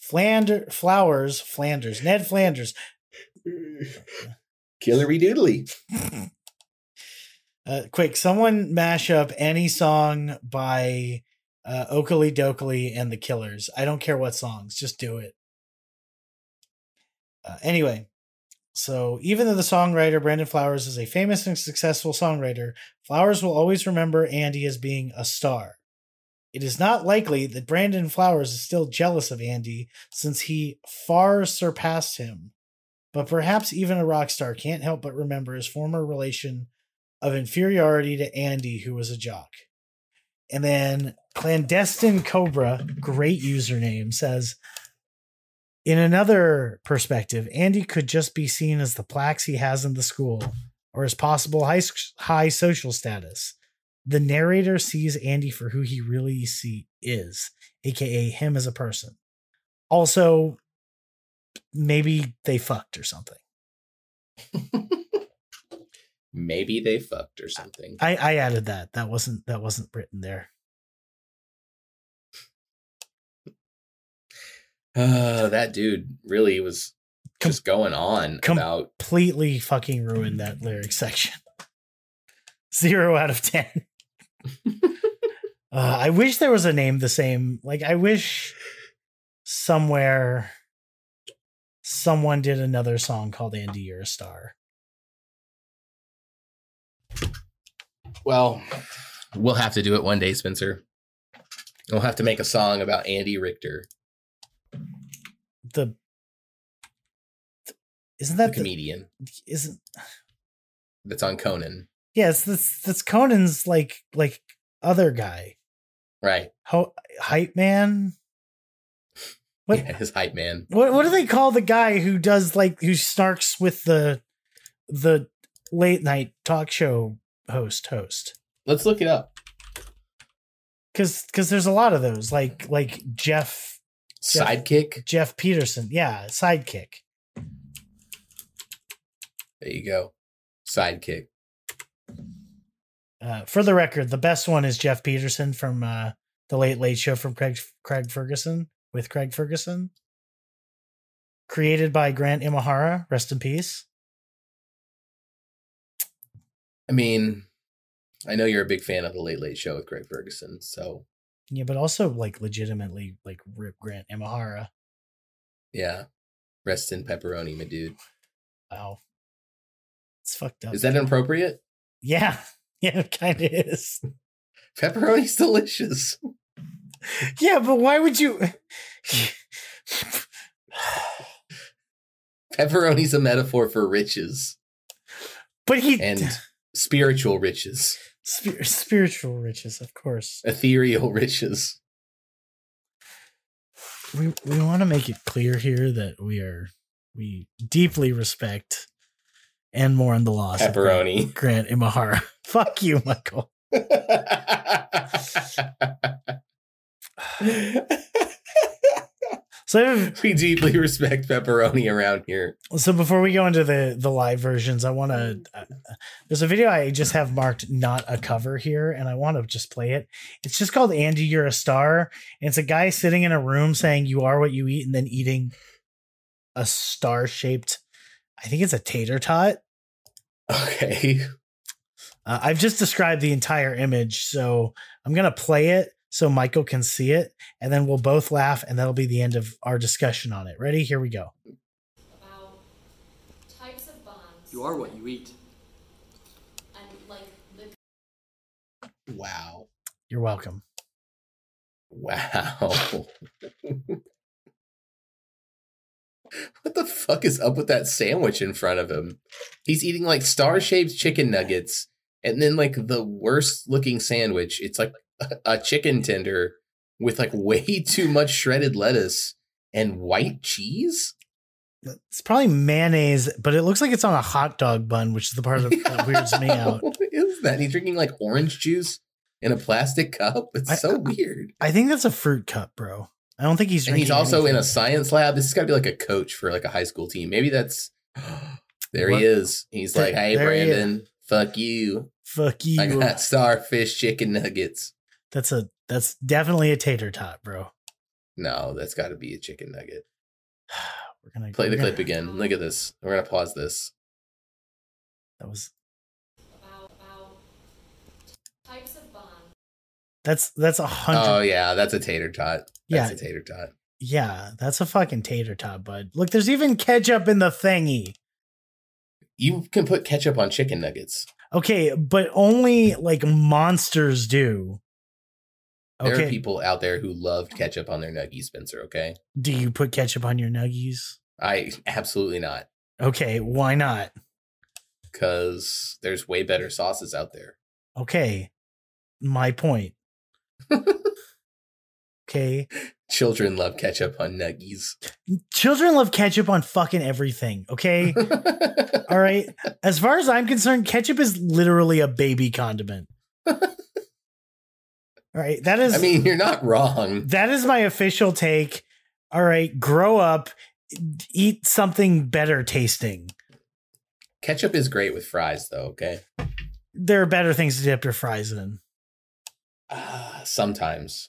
Flander, Flowers, Flanders, Ned Flanders, Killery doodly. Uh, quick, someone mash up any song by uh, Oakley Dokley and the Killers. I don't care what songs, just do it. Uh, anyway, so even though the songwriter Brandon Flowers is a famous and successful songwriter, Flowers will always remember Andy as being a star. It is not likely that Brandon Flowers is still jealous of Andy since he far surpassed him. But perhaps even a rock star can't help but remember his former relation of inferiority to Andy, who was a jock. And then Clandestine Cobra, great username, says In another perspective, Andy could just be seen as the plaques he has in the school or his possible high, high social status. The narrator sees Andy for who he really see is, aka him as a person. Also, maybe they fucked or something. Maybe they fucked or something. I, I added that. That wasn't that wasn't written there. Uh, that dude really was Com- just going on com- about Completely fucking ruined that lyric section. Zero out of ten. uh, I wish there was a name the same. Like I wish somewhere someone did another song called Andy You're a Star. Well, we'll have to do it one day, Spencer. We'll have to make a song about Andy Richter, The isn't that the, comedian isn't that's on Conan. yes that's that's Conan's like like other guy Right. Ho- hype man What- Yeah, his hype man. What what do they call the guy who does like who snarks with the the late night talk show host host? Let's look it up. Cuz cuz there's a lot of those like like Jeff Jeff- Sidekick. Geoff Peterson. Yeah, sidekick. There you go. Sidekick. Uh, for the record, the best one is Geoff Peterson from uh, the Late Late Show from Craig Craig Ferguson with Craig Ferguson. Created by Grant Imahara, rest in peace. I mean, I know you're a big fan of the Late Late Show with Greg Ferguson, so Yeah, but also like legitimately like Rip Grant Imahara. yeah. Rest in pepperoni, my dude. Wow. It's fucked up. Is that inappropriate? Yeah. Yeah, it kind of is. Pepperoni's delicious. Yeah, but why would you Pepperoni's a metaphor for riches But he and spiritual riches, Spir- spiritual riches, of course. ethereal riches. We we want to make it clear here that we are we deeply respect and mourn the loss of Pepperoni. Grant Imahara. Fuck you, Michael. So we deeply respect pepperoni around here. so before we go into the the live versions, I want to. Uh, there's a video I just have marked not a cover here, and I want to just play it. It's just called "Andy, You're a Star." And it's a guy sitting in a room saying "You are what you eat," and then eating a star shaped. I think it's a tater tot. Okay. Uh, I've just described the entire image, so I'm gonna play it so Michael can see it, and then we'll both laugh, and that'll be the end of our discussion on it. Ready? Here we go. about types of bonds You are what you eat. and like the Wow. You're welcome. Wow. what the fuck is up with that sandwich in front of him? He's eating like star shaped chicken nuggets and then like the worst looking sandwich. It's like a- chicken tender with like way too much shredded lettuce and white cheese. It's probably mayonnaise, but it looks like it's on a hot dog bun, which is the part of, that weirds me out. What is that? He's drinking like orange juice in a plastic cup. It's I- so weird. I think that's a fruit cup, bro. I don't think he's and he's also in a science lab. This has got to be like a coach for like a high school team. Maybe that's there What? he is. He's There- like, "Hey, there he. Brandon, fuck you. Fuck you. I got starfish chicken nuggets." That's a that's definitely a tater tot, bro. No, that's got to be a chicken nugget. We're gonna Play we're the gonna- clip again. Look at this. We're gonna pause this. That was about about types of bonds that's that's a hundred. Oh yeah, that's a tater tot. Yeah. That's a tater tot. yeah, that's a fucking tater tot, bud. Look, there's even ketchup in the thingy. You can put ketchup on chicken nuggets. Okay, but only like monsters do. There Okay, are people out there who love ketchup on their nuggies, Spencer. Okay, do you put ketchup on your nuggies? I absolutely not, Okay, why not? because there's way better sauces out there. Okay, my point. okay, Children love ketchup on nuggies. children love ketchup on fucking everything. Okay, all right. As far as I'm concerned, ketchup is literally a baby condiment. All right, that is. I mean, you're not wrong. that is my official take. All right, grow up, eat something better tasting. Ketchup is great with fries, though. Okay, There are better things to dip your fries in. uh, sometimes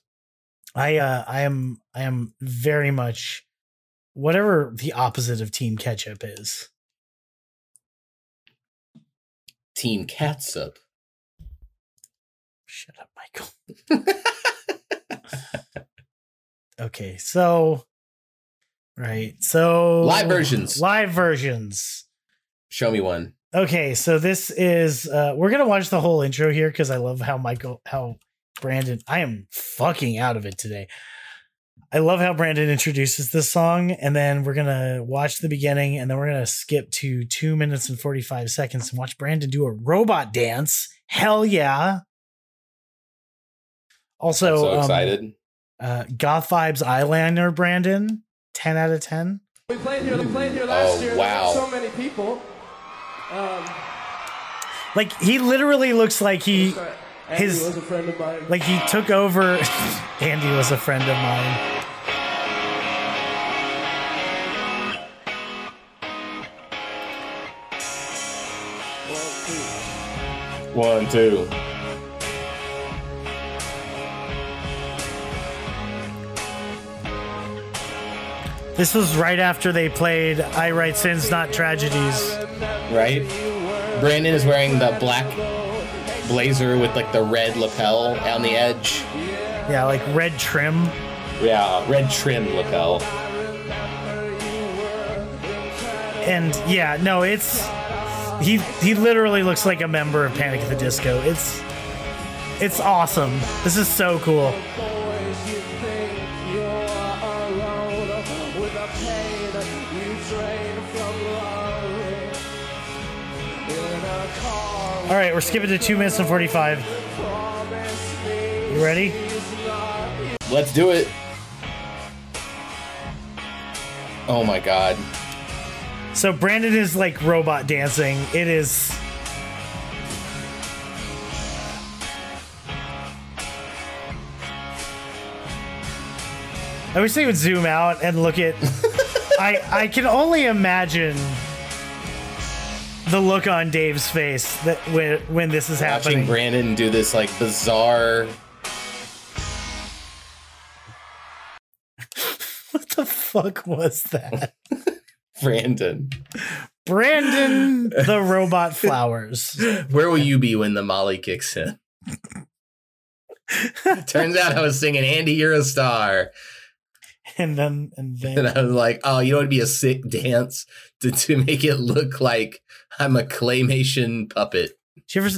I uh I am I am very much whatever the opposite of team ketchup is. Team catsup. Shut up. Okay, so right. So Live versions. Live versions. Show me one. Okay, so this is uh we're gonna watch the whole intro here because I love how Michael how Brandon I am fucking out of it today. I love how Brandon introduces this song, and then we're gonna watch the beginning, and then we're gonna skip to two minutes and 45 seconds and watch Brandon do a robot dance. Hell yeah. Also, I'm so um, excited. uh, Goth Vibes Eyeliner, Brandon, 10 out of 10. We played here. We played here last Oh, year. wow. So many people. Um, Like, he literally looks like he, Andy His- was a friend of mine. like he took over. Andy was a friend of mine. One, two. This was right after they played I Write Sins, Not Tragedies. Right? Brandon is wearing the black blazer with like the red lapel on the edge. Yeah, like red trim. Yeah, red trim lapel. And yeah, no, it's he he literally looks like a member of Panic at the Disco. It's it's awesome. This is so cool. All right, we're skipping to two minutes and forty-five. You ready? Let's do it. Oh my god. So Brandon is like robot dancing. It is. I wish they would zoom out and look at. I I can only imagine the look on Dave's face that when when this is happening. Watching happening. Brandon do this like bizarre what the fuck was that? Brandon. Brandon the robot flowers. Where will you be when the Molly kicks in? Turns out I was singing Andy, you're a star. And then and then And I was like, oh, you know it'd be a sick dance to, to make it look like I'm a claymation puppet. Did you ever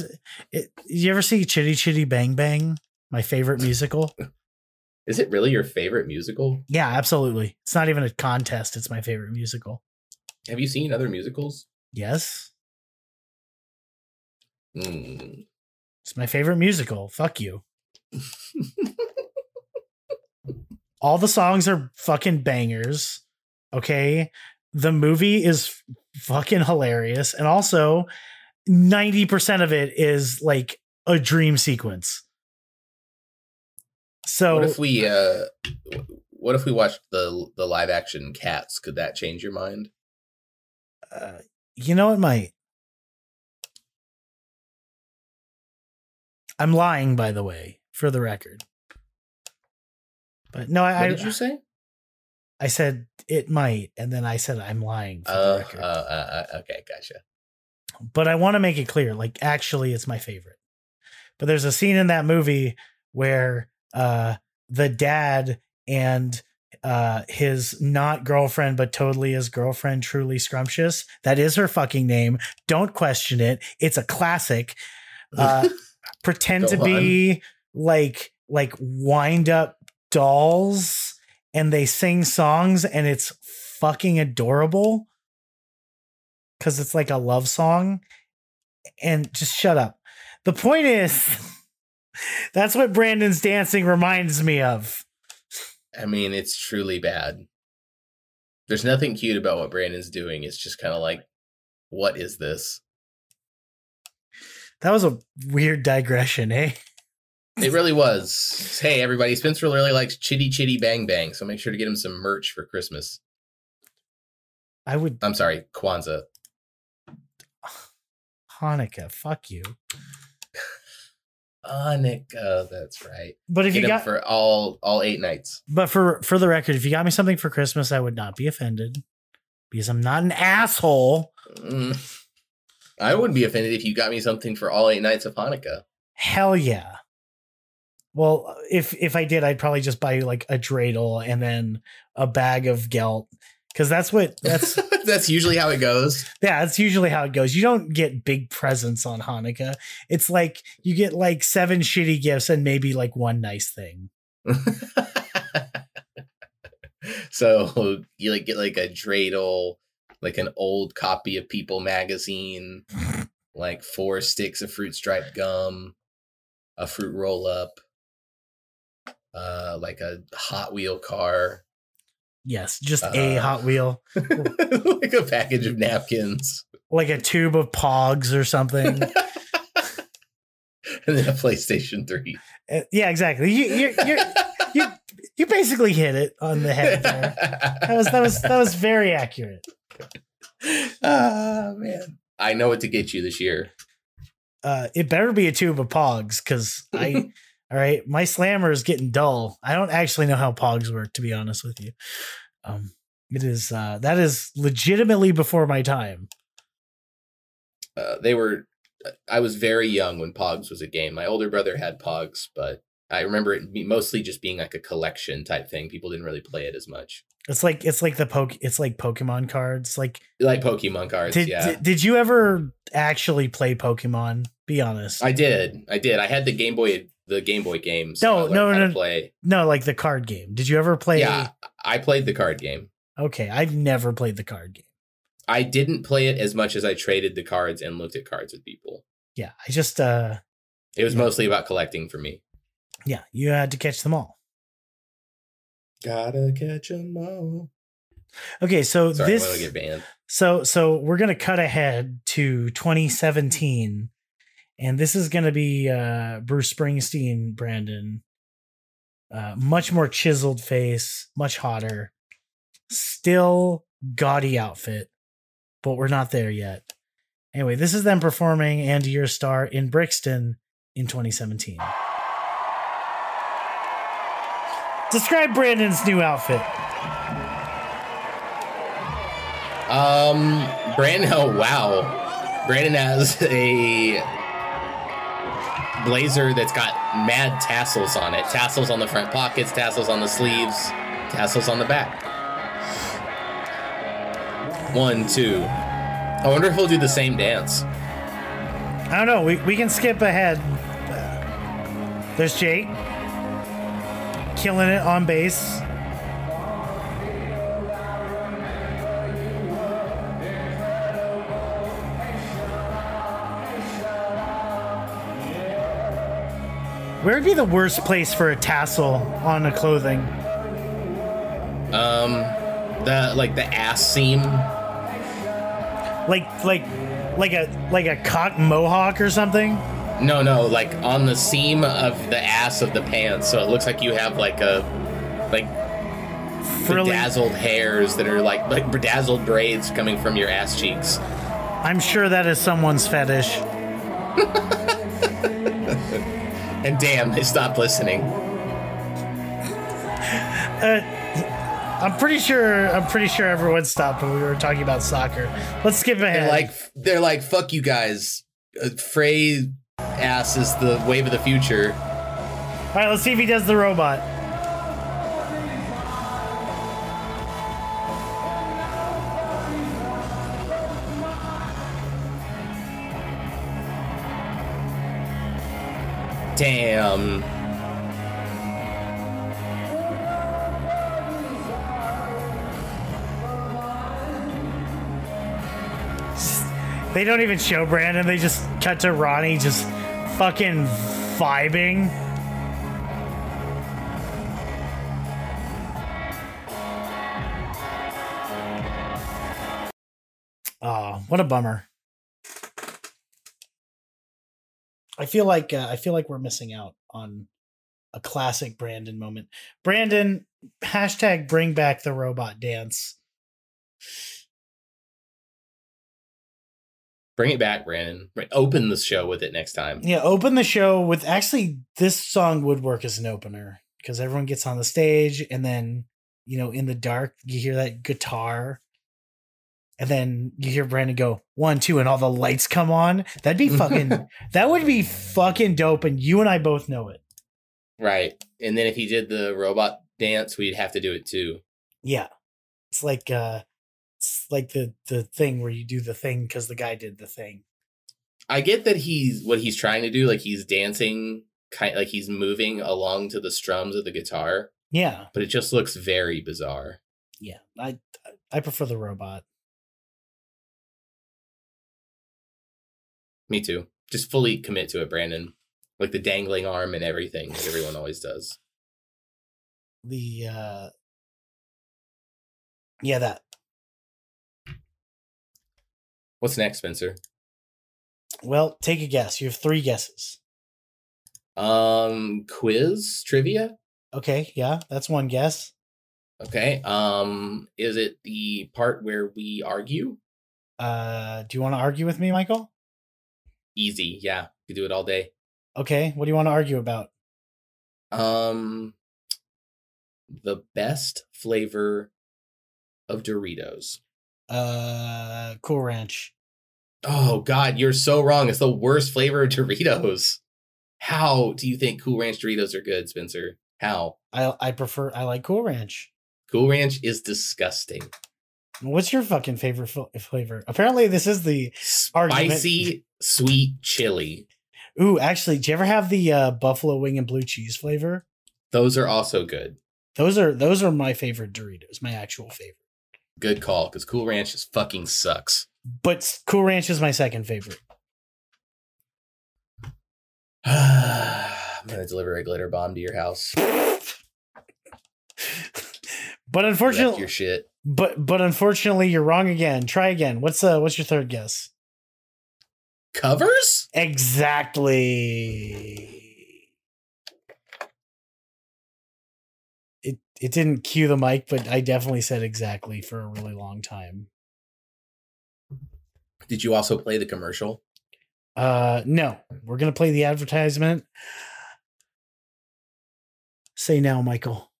it, you ever see Chitty Chitty Bang Bang? My favorite musical. Is it really your favorite musical? Yeah, absolutely. It's not even a contest. It's my favorite musical. Have you seen other musicals? Yes, Hmm. it's my favorite musical. Fuck you. All the songs are fucking bangers. Okay. The movie is fucking hilarious. And also, 90% of it is like a dream sequence. So, What if we uh what if we watched the the live action cats? Could that change your mind? uh, you know, it might. I'm lying, by the way, for the record. But no, I. What did I, you say? I said it might, and then I said I'm lying for the Uh, uh, okay, gotcha. but I want to make it clear, like actually, it's my favorite. But there's a scene in that movie where uh, the dad and uh, his not girlfriend, but totally his girlfriend, truly scrumptious. That is her fucking name. Don't question it. It's a classic. Uh, pretend to Go be like like wind up dolls, and they sing songs, and it's fucking adorable because it's like a love song. And just shut up. The point is, that's what Brandon's dancing reminds me of. I mean, it's truly bad. There's nothing cute about what Brandon's doing. It's just kind of like, what is this? That was a weird digression, eh? It really was. Hey, everybody, Spencer really likes Chitty Chitty Bang Bang, so make sure to get him some merch for Christmas. I would I'm sorry, Kwanzaa. Hanukkah, fuck you. Hanukkah, that's right. But if Get you got for all all eight nights. But for for the record, if you got me something for Christmas, I would not be offended because I'm not an asshole. Mm. I wouldn't be offended if you got me something for all eight nights of Hanukkah. Hell yeah. Well, if if I did, I'd probably just buy you like a dreidel and then a bag of gelt because that's what that's that's usually how it goes. yeah that's usually how it goes. You don't get big presents on Hanukkah. It's like you get like seven shitty gifts and maybe like one nice thing. so you like get like a dreidel, like an old copy of People magazine, like four sticks of fruit striped gum, a fruit roll up, uh, like a Hot Wheel car, Yes, just a Uh. Hot Wheel, like a package of napkins, like a tube of Pogs or something. and then a PlayStation Three. Uh, yeah, exactly. You you you you you basically hit it on the head there. That was that was that was very accurate. Ah man, I know what to get you this year. Uh, it better be a tube of Pogs because I. all right, my slammer is getting dull. I don't actually know how Pogs work, to be honest with you. Um, it is uh, that is legitimately before my time. uh, they were. I was very young when Pogs was a game. My older brother had Pogs, but I remember it mostly just being like a collection type thing. People didn't really play it as much, It's like it's like the poke. It's like Pokemon cards. Like like Pokemon cards. did, yeah, did did you ever actually play Pokemon? Be honest. I did. I did. I had the Game Boy, the Game Boy games. No, I no, no. Play. no, like the card game. Did you ever play? Yeah, I played the card game. Okay, I've never played the card game. I didn't play it as much as I traded the cards and looked at cards with people. Yeah, I just uh It was Yeah. mostly about collecting for me. yeah, you had to catch them all. Gotta catch them all. Okay, so Sorry, this I'm get banned. So so we're gonna cut ahead to 2017, and this is gonna be uh, Bruce Springsteen, Brandon. Uh, much more chiseled face, much hotter, still gaudy outfit, but we're not there yet. Anyway, this is them performing "And Your Star" in Brixton in 2017. Describe Brandon's new outfit. Um, Brandon. Oh wow, Brandon has a blazer that's got mad tassels on it. Tassels on the front pockets, tassels on the sleeves, tassels on the back. One, two. I wonder if he'll do the same dance. I don't know. We, we can skip ahead. There's Jake killing it on bass. Where would be the worst place for a tassel on a clothing? Um, the like the ass seam. Like like like a like a cock mohawk or something? No, no, like on the seam of the ass of the pants, so it looks like you have like a like Frilly. bedazzled hairs that are like like bedazzled braids coming from your ass cheeks. I'm sure that is someone's fetish. And damn, they stopped listening. I'm pretty sure. I'm pretty sure everyone stopped when we were talking about soccer. Let's skip ahead. They're like they're like fuck you guys. Uh, Frey ass is the wave of the future. all right, let's see if he does the robot. Damn. They don't even show Brandon. They just cut to Ronnie just fucking vibing. Oh, what a bummer. I feel like uh, I feel like we're missing out on a classic Brandon moment. Brandon hashtag bring back the robot dance. Bring it back, Brandon. Open the show with it next time. Yeah, open the show with actually this song would work as an opener because everyone gets on the stage and then you know in the dark you hear that guitar and then you hear Brandon go one two and all the lights come on. That'd be fucking that would be fucking dope and you and I both know it. Right. And then if he did the robot dance, we'd have to do it too. Yeah. It's like uh it's like the the thing where you do the thing cuz the guy did the thing. I get that he's what he's trying to do, like he's dancing, kind like he's moving along to the strums of the guitar, Yeah. but it just looks very bizarre. Yeah. I I prefer the robot. Me too. Just fully commit to it, Brandon. Like the dangling arm and everything that everyone always does. the uh yeah that What's next, Spencer? well take a guess you have three guesses Um, quiz trivia. okay yeah that's one guess Okay. Um, is it the part where we argue? uh do you want to argue with me michael Easy. Yeah, you do it all day. okay what do you want to argue about Um, the best flavor of Doritos. uh cool ranch Oh God, you're so wrong. It's the worst flavor of Doritos. How do you think Cool Ranch Doritos are good, Spencer? How? I I prefer I like Cool Ranch. Cool Ranch is disgusting. What's your fucking favorite fl- flavor? Apparently, this is the Argument. Spicy, sweet chili. ooh. Actually, do you ever have the uh, buffalo wing and blue cheese flavor? Those are also good. Those are those are my favorite Doritos. My actual favorite. Good call, because Cool Ranch just fucking sucks. But Cool Ranch is my second favorite. I'm gonna deliver a glitter bomb to your house. But Wreck unfortunately, your shit. but but unfortunately, you're wrong again. Try again. What's uh what's your third guess? Covers? Exactly. It it didn't cue the mic, but I definitely said exactly for a really long time. Did you also play the commercial? Uh no, we're gonna play the advertisement. Say now, Michael.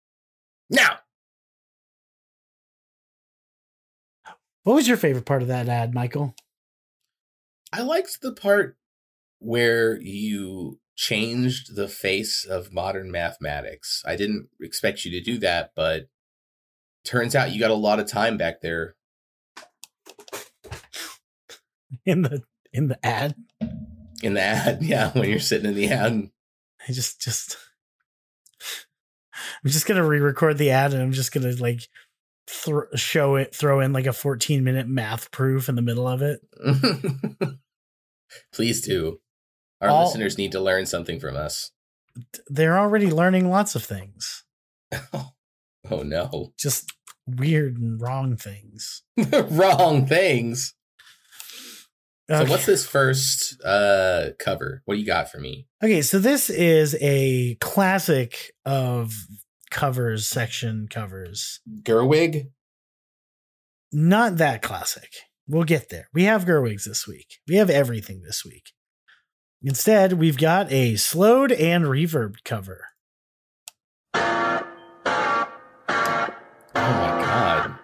What was your favorite part of that ad, Michael? I liked the part where you changed the face of modern mathematics. I didn't expect you to do that, but turns out you got a lot of time back there. In the in the ad? in the ad. Yeah, when you're sitting in the ad. I just just I'm just gonna re-record the ad and I'm just gonna like thro- show it, throw in like a 14 minute math proof in the middle of it. Please do. Our All- listeners need to learn something from us. They're already learning lots of things, oh no. just weird and wrong things. Wrong things. So Okay. what's this first uh cover? What do you got for me? Okay, so this is a classic of covers section covers. Gerwig? Not that classic. We'll get there. We have Gerwigs this week. We have everything this week. Instead, we've got a slowed and reverbed cover. Oh my god.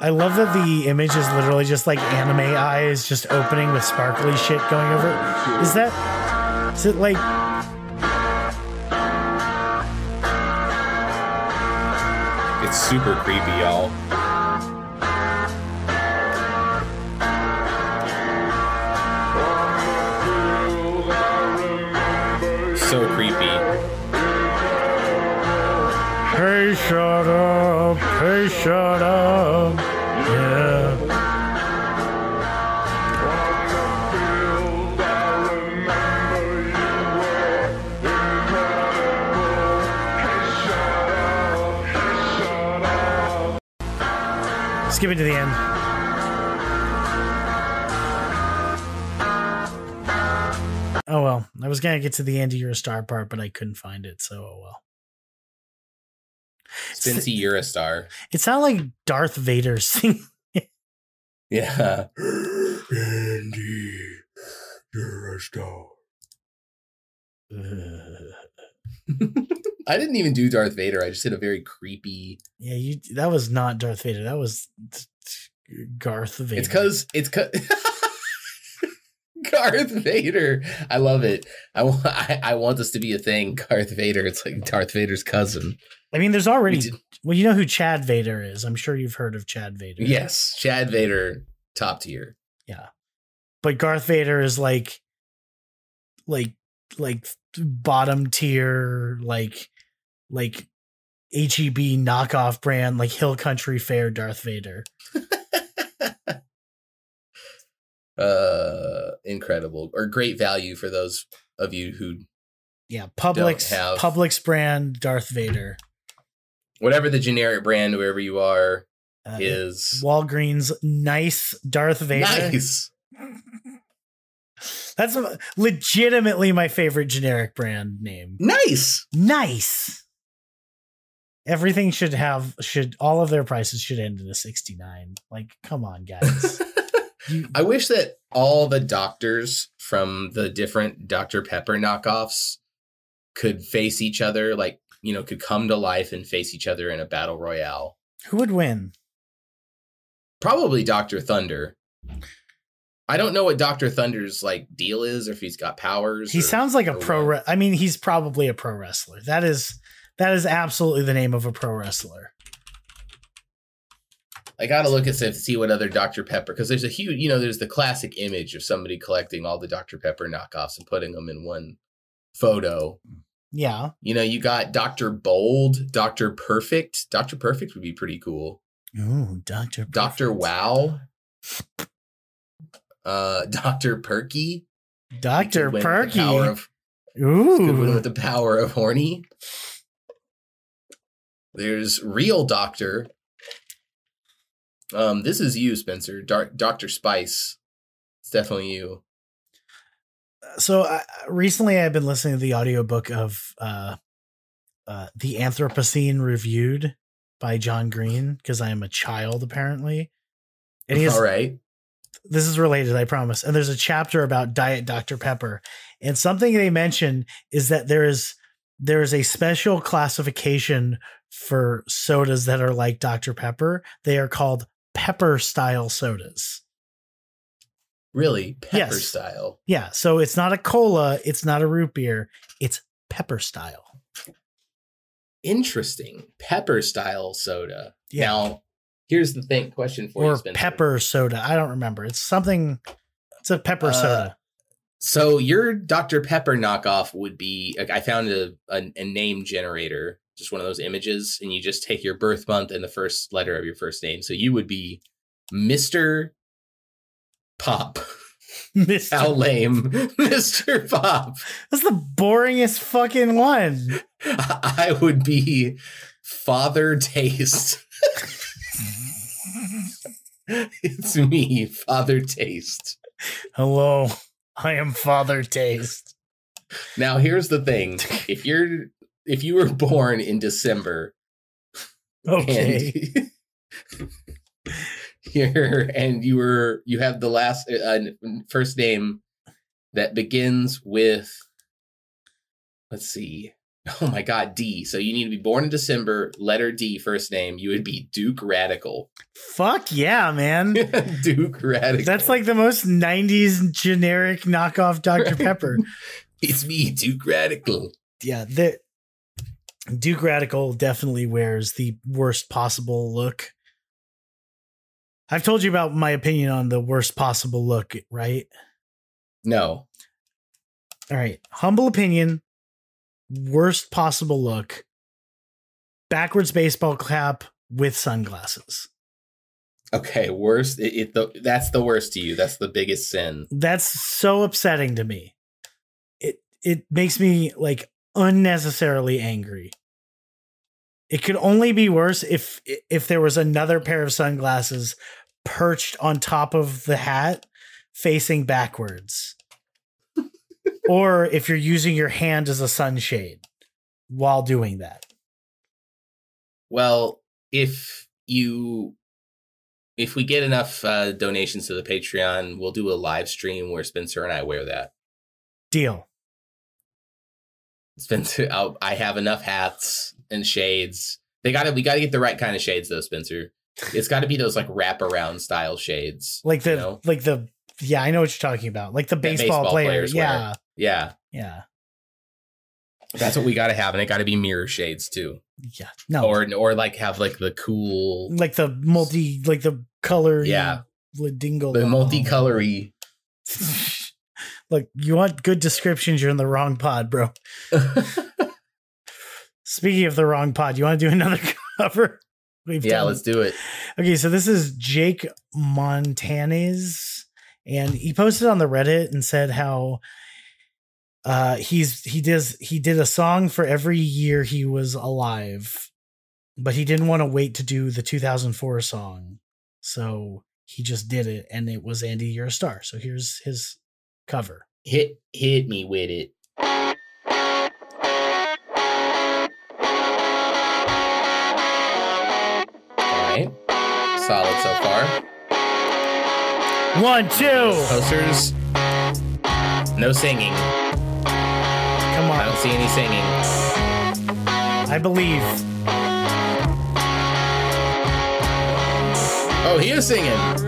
I love that the image is literally just like anime eyes just opening with sparkly shit going over it. Is that is it like It's super creepy, y'all. So creepy. Hey shut up, hey shut up. Skip it to the end. Oh well, I was gonna get to the end of your star part, but I couldn't find it, so oh well. Spency, you're a star. It sounded like Darth Vader singing. Yeah. Andy, you're a star. I didn't even do Darth Vader. I just did a very creepy. yeah, you. That was not Darth Vader. That was Garth Vader. It's because it's cause Darth Vader. I love it. I want. I, I want this to be a thing. Garth Vader. It's like Darth Vader's cousin. I mean, there's already. did- Well, you know who Chad Vader is. I'm sure you've heard of Chad Vader. yes, Chad Vader, top tier. Yeah, but Garth Vader is like, like, like bottom tier, like, like HEB knockoff brand, like Hill Country Fair Darth Vader. uh, incredible or great value for those of you who Yeah, Publix, have- Publix brand Darth Vader. whatever the generic brand, wherever you are, Uh, is Walgreens nice Darth Vader. nice. That's legitimately my favorite generic brand name. Nice. Nice. Everything should have should all of their prices should end in a 69. Like come on guys. You, I wish that all the doctors from the different Dr. Pepper knockoffs could face each other, like, you know, could come to life and face each other in a battle royale. who would win? Probably Doctor Thunder. I don't know what Doctor Thunder's like deal is, or if he's got powers. He or- sounds like a pro. Re- I mean, he's probably a pro wrestler. That is that is absolutely the name of a pro wrestler. I gotta look at see what other Dr. Pepper because there's a huge, you know, there's the classic image of somebody collecting all the Dr. Pepper knockoffs and putting them in one photo. Yeah. You know, you got Dr. Bold, Dr. Perfect. Dr. Perfect would be pretty cool. Ooh, Doctor. Dr. Wow. Uh, Dr. Perky. Doctor Could win with the Perky. of- Ooh. with the power of horny. There's real doctor. Um, this is you, Spencer. Doctor Spice. It's definitely you. so uh, recently I've been listening to the audiobook of uh, uh, The Anthropocene Reviewed by John Green because I am a child apparently. And he has, All right. This is related, I promise. And there's a chapter about Diet Dr. Pepper. And something they mention is that there is there is a special classification for sodas that are like Dr. Pepper. They are called pepper style sodas. Really, pepper Yes. style. Yeah, so it's not a cola, it's not a root beer, it's pepper style. Interesting. Pepper style soda. Yeah. Now, here's the thing. Question for you, or Spencer. pepper soda. I don't remember. It's something it's a pepper Uh, soda. So your Dr. Pepper knockoff would be. like, I found a, a a name generator, just one of those images, and you just take your birth month and the first letter of your first name. So you would be Mister Pop. Mr. How lame, Mister Pop. That's the boringest fucking one. I would be Father Taste. it's me, Father Taste. Hello. I am Father Taste. Now here's the thing. If you're if you were born in December Okay. and you're and you were you have the last uh, first name that begins with let's see. Oh my god, D. So you need to be born in December, letter D first name. You would be Duke Radical. Fuck yeah, man. Duke Radical. That's like the most 90s generic knockoff Dr. Pepper. it's me, Duke Radical. yeah, the Duke Radical definitely wears the worst possible look. I've told you about my opinion on the worst possible look, right? No. All right. Humble opinion, worst possible look. Backwards baseball cap with sunglasses. Okay, worst. It, it the, that's the worst to you. That's the biggest sin. That's so upsetting to me. It it makes me like unnecessarily angry. It could only be worse if if there was another pair of sunglasses perched on top of the hat facing backwards. Or if you're using your hand as a sunshade while doing that. Well, if you if we get enough uh, donations to the Patreon, we'll do a live stream where Spencer and I wear that. Deal. Spencer, I'll, I have enough hats and shades. They got to we got to get the right kind of shades though, Spencer. It's got to be those like wraparound style shades. Like the you know? like the yeah, I know what you're talking about. Like the baseball, baseball player. players wear. Yeah. yeah, Yeah. that's what we got to have, and it got to be mirror shades too, Yeah. No. or or like have like the cool, like the multi like the color Yeah. dingle the multicolory. look you want good descriptions you're in the wrong pod bro speaking of the wrong pod you want to do another cover We've yeah, done- let's do it. okay so this is jake montanez and he posted on the reddit and said how uh he's he does he did a song for every year he was alive but he didn't want to wait to do the 2004 song so he just did it and it was andy you're a star so here's his cover Hit hit me with it. All right, solid so far. One two Posters. No singing. come on. I don't see any singing. i believe Oh, he is singing.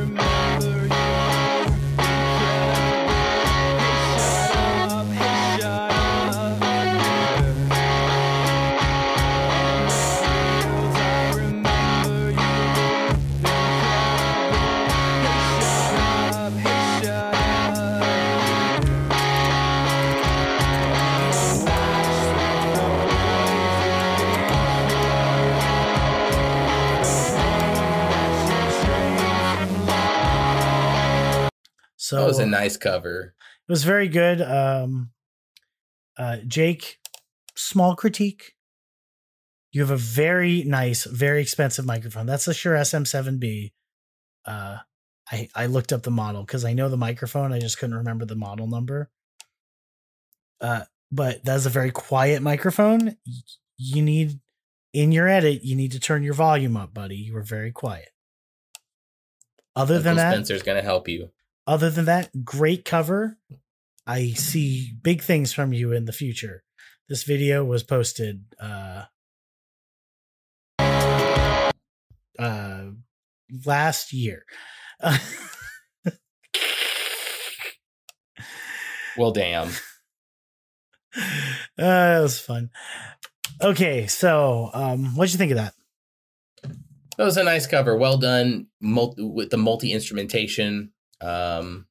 So That was a nice cover. It was very good. Um, uh, Jake, small critique. You have a very nice, very expensive microphone. That's a Shure SM7B. Uh, I I looked up the model because I know the microphone. I just couldn't remember the model number. Uh, but that's a very quiet microphone. You need in your edit, you need to turn your volume up, buddy. You were very quiet. Other Uncle than that, Spencer's gonna help you. Other than that, great cover. I see big things from you in the future. This video was posted uh uh last year. Well, damn. uh, that was fun. Okay, so um what'd you think of that? That was a nice cover. Well done multi- with the multi instrumentation. Um,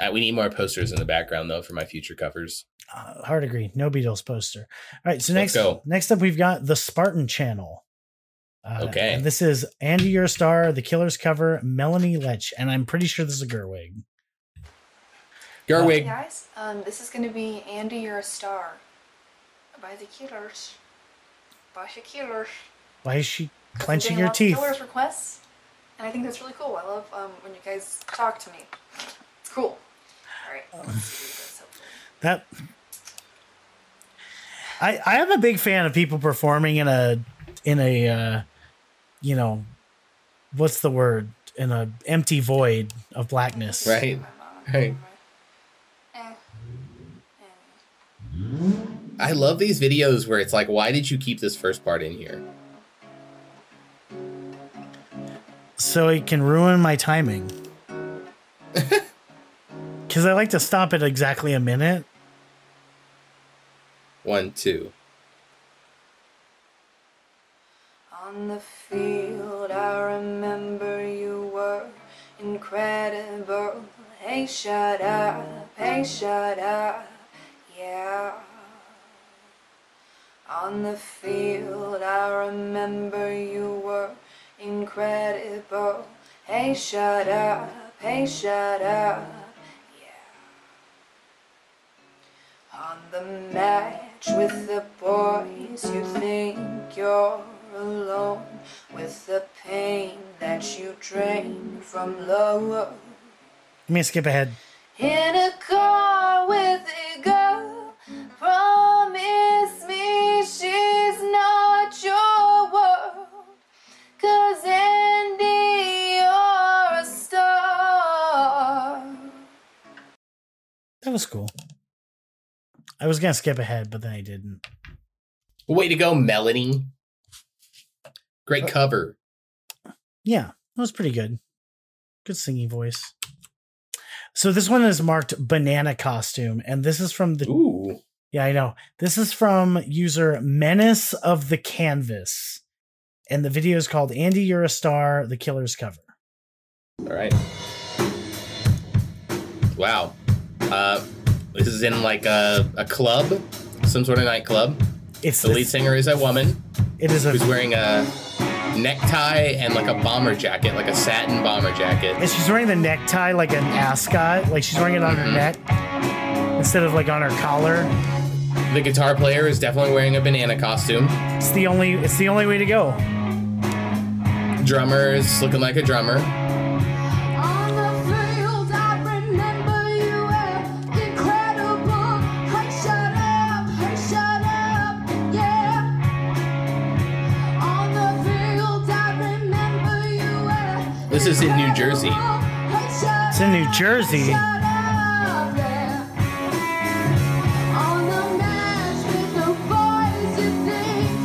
uh, we need more posters in the background though for my future covers. Uh, hard agree. No Beatles poster. All right, so Let's next go. next up we've got the Spartan channel. Uh, Okay. and this is Andy You're a Star, the Killers cover, Melanie Lech, and I'm pretty sure this is a Gerwig. Hey Gerwig, guys, um, this is going to be Andy, You're a Star by the Killers. By the Killers. Why is she clenching getting her teeth? Killers requests, and I think that's really cool. I love um, when you guys talk to me. It's cool. All right, let's this. That I I am a big fan of people performing in a in a uh, you know what's the word in a empty void of blackness. right? My. Right. Eh. I love these videos where it's like, why did you keep this first part in here? So it can ruin my timing. Cuz I like to stop at exactly a minute. One, two. On the field, I remember you were incredible. Hey, shut up, hey, shut up, yeah. On the field, I remember you were incredible. Hey, shut up, hey, shut up, yeah. On the match with the boys, you think you're alone with the pain that you drain from love. Let me skip ahead. In a car That was cool. I was going to skip ahead, but then I didn't. Way to go, Melanie. Great oh. cover. Yeah, that was pretty good. Good singing voice. So this one is marked banana costume, and this is from the Ooh. yeah I know this is from user Menace of the Canvas, and the video is called "Andy, You're a Star: The Killer's Cover." All right. Wow. Uh, this is in like a, a club, some sort of nightclub. It's The lead singer is a woman It is a who's wearing a necktie and like a bomber jacket, like a satin bomber jacket. and she's wearing the necktie like an ascot, like she's wearing it on her Mhm. neck instead of like on her collar. The guitar player is definitely wearing a banana costume. It's the only it's the only way to go. Drummer is looking like a drummer. This is in New Jersey. It's in New Jersey.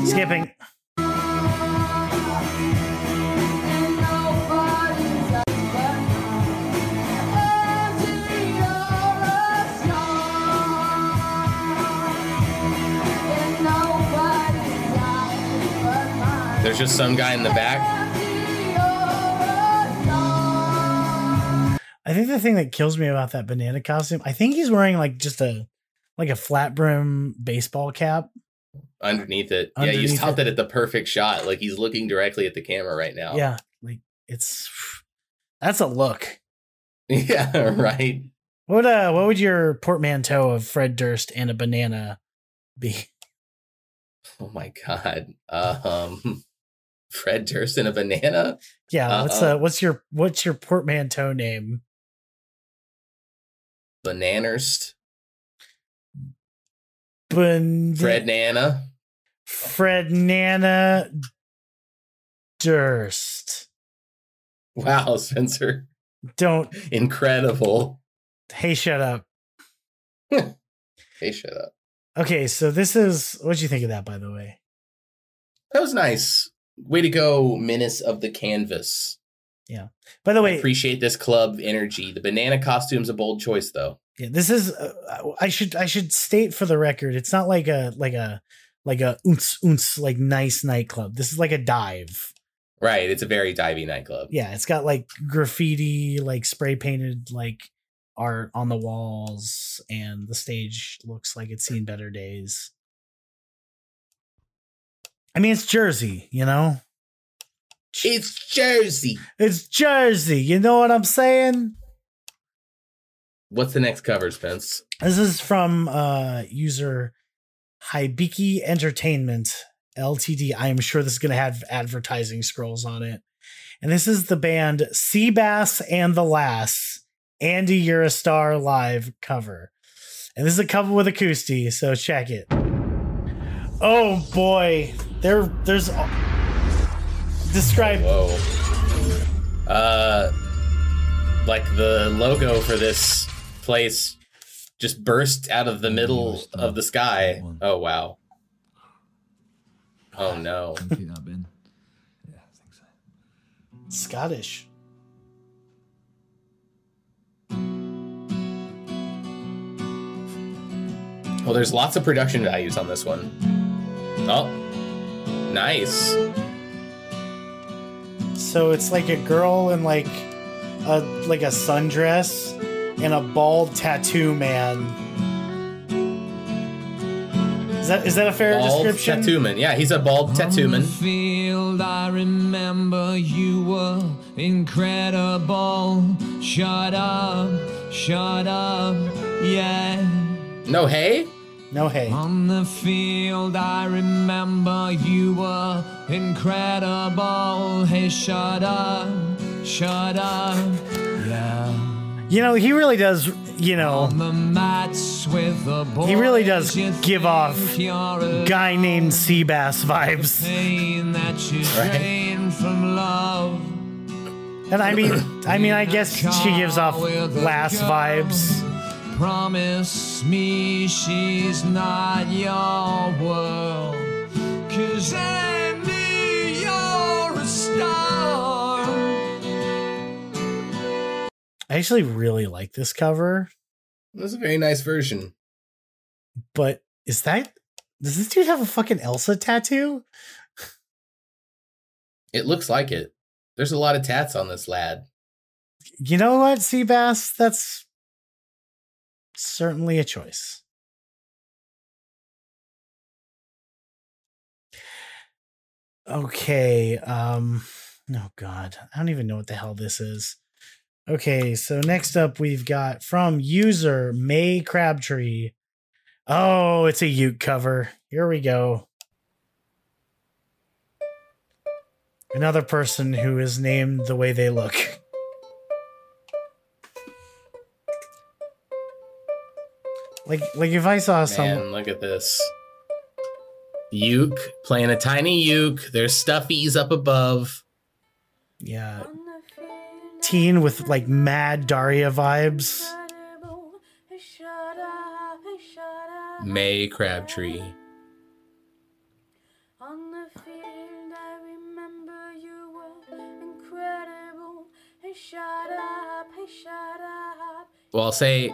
Skipping. There's just some guy in the back think the thing that kills me about that banana costume, I think he's wearing like just a like a flat brim baseball cap. underneath it. yeah, Underneath you stopped it. it at the perfect shot. Like he's looking directly at the camera right now. Yeah, like it's that's a look. Yeah, right. What uh what would your portmanteau of Fred Durst and a banana be? Oh my god. Um Fred Durst and a banana? Yeah, what's Uh-uh. uh what's your what's your portmanteau name? Bananers? Ban- Fred Nana? Fred Nana Durst. Wow, Spencer. Don't Incredible. hey shut up. Hey, shut up. Okay, so this is what'd you think of that by the way? That was nice. Way to go, Menace of the Canvas. By the way, I appreciate this club energy. The banana costume's a bold choice, though. Yeah, this is. Uh, I should I should state for the record, it's not like a like a like a oonce oonce like nice nightclub. This is like a dive. Right. It's a very divey nightclub. Yeah, it's got like graffiti, like spray painted like art on the walls, and the stage looks like it's seen better days. I mean, it's Jersey, you know. It's Jersey. It's Jersey. You know what I'm saying? What's the next cover, Spence? This is from uh user Hibiki Entertainment LTD. I am sure this is going to have advertising scrolls on it. And this is the band Seabass and the Lass, Andy You're a Star live cover. And this is a cover with acoustic, so check it. Oh boy, there there's describe Whoa. Uh, like the logo for this place just burst out of the middle of the sky. Oh wow. Oh no. Think I've been. Yeah, I think so. Scottish. Well, there's lots of production values on this one. Oh, nice. So it's like a girl in like a like a sundress and a bald tattoo man. Is that is that a fair description? Bald description? tattoo man. Yeah, he's a bald tattoo man. field, I remember you were incredible. Shut up, shut up, yeah. No, hey. No hey. On the field, I remember you were incredible. Hey, shut up, shut up, yeah. You know, he really does, you know, On the mats with the boys, He really does give off guy named Seabass vibes. pain that you Right. from love. And I mean I mean I guess she gives off last vibes. Promise me she's not your world. Cause Andy, you're a star. I actually really like this cover, That's a very nice version. but is that does this dude have a fucking Elsa tattoo? It looks like it. There's a lot of tats on this lad. You know what, Seabass? That's certainly a choice. Okay, um oh god, I don't even know what the hell this is. Okay, so next up we've got from user May Crabtree. Oh, it's a Uke cover. Here we go. Another person who is named the way they look. Like like if I saw Man, look at this. Uke playing a tiny uke. There's stuffies up above. yeah teen with like mad Daria vibes. May Crabtree. On the field, I remember you were incredible. Hey, shut up, hey, shut up. Well, I'll say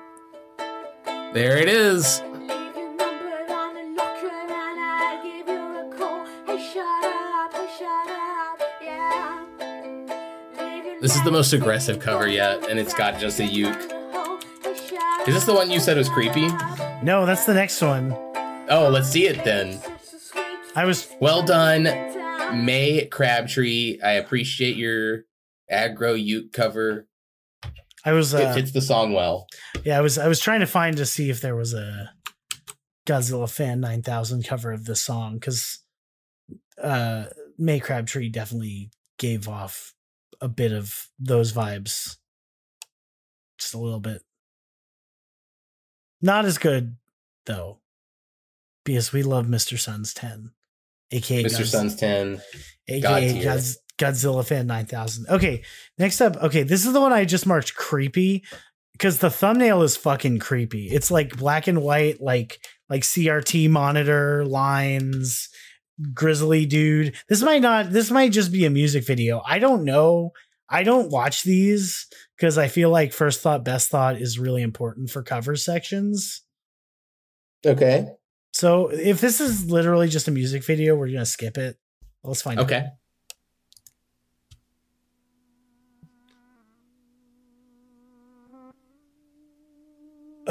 There it is. Leave your number on the locker and I'll give you a call. Hey, shut up, hey, shut up, yeah. Leave your This is the most aggressive cover yet, and it's got just a uke. Is this the one you said was creepy? No, that's the next one. Oh, let's see it then. I was Well done, May Crabtree. I appreciate your aggro uke cover. I was It uh, fits the song well. yeah, I was I was trying to find to see if there was a Godzilla fan 9000 cover of this song cuz uh May Crabtree definitely gave off a bit of those vibes. Just a little bit. Not as good though. Because we love Mr. Sun's 10. AKA Mr. Sun's 10. aka God Godzilla fan 9000. Okay, next up. Okay, this is the one I just marked creepy because the thumbnail is fucking creepy. It's like black and white, like like CRT monitor lines, grizzly dude. This might not. This might just be a music video. I don't know. I don't watch these because I feel like first thought, best thought is really important for cover sections. Okay. So if this is literally just a music video, we're gonna skip it. Let's find out. Okay.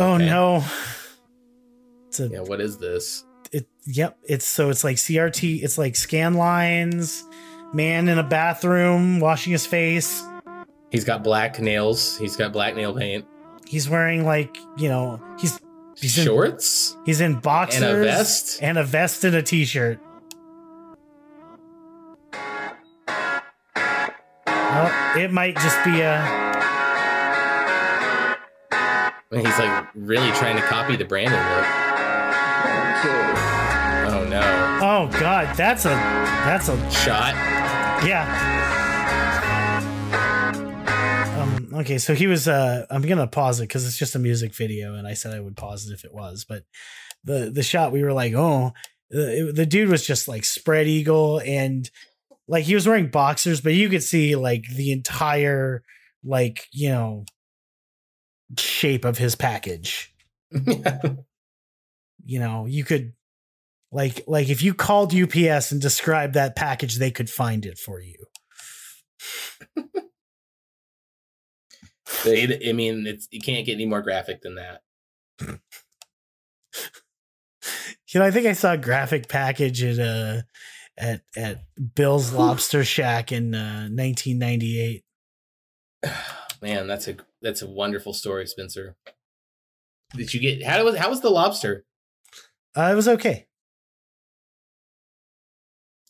Oh Okay. no. A Yeah, what is this? it yep, it's so it's like CRT, it's like scan lines, man in a bathroom washing his face. He's got black nails. He's got black nail paint. He's wearing like, you know, he's He's in- Shorts? he's in boxers and a vest? and a vest and a t-shirt. Oh, it might just be a And he's like really trying to copy the Brandon look. Oh no. Oh god, that's a that's a Shot. Yeah. Um, okay, so he was. Uh, I'm gonna pause it because it's just a music video, and I said I would pause it if it was. But the the shot we were like, oh, the, it- the dude was just like spread eagle, and like he was wearing boxers, but you could see like the entire like you know shape of his package. You know, you could like like if you called UPS and described that package, they could find it for you. They- I mean, it's you can't get any more graphic than that. You know, I think I saw a graphic package at uh at at Bill's Lobster Shack in uh, 1998. Man, that's a that's a wonderful story, Spencer. Did you get how was how was the lobster? Uh, it was okay.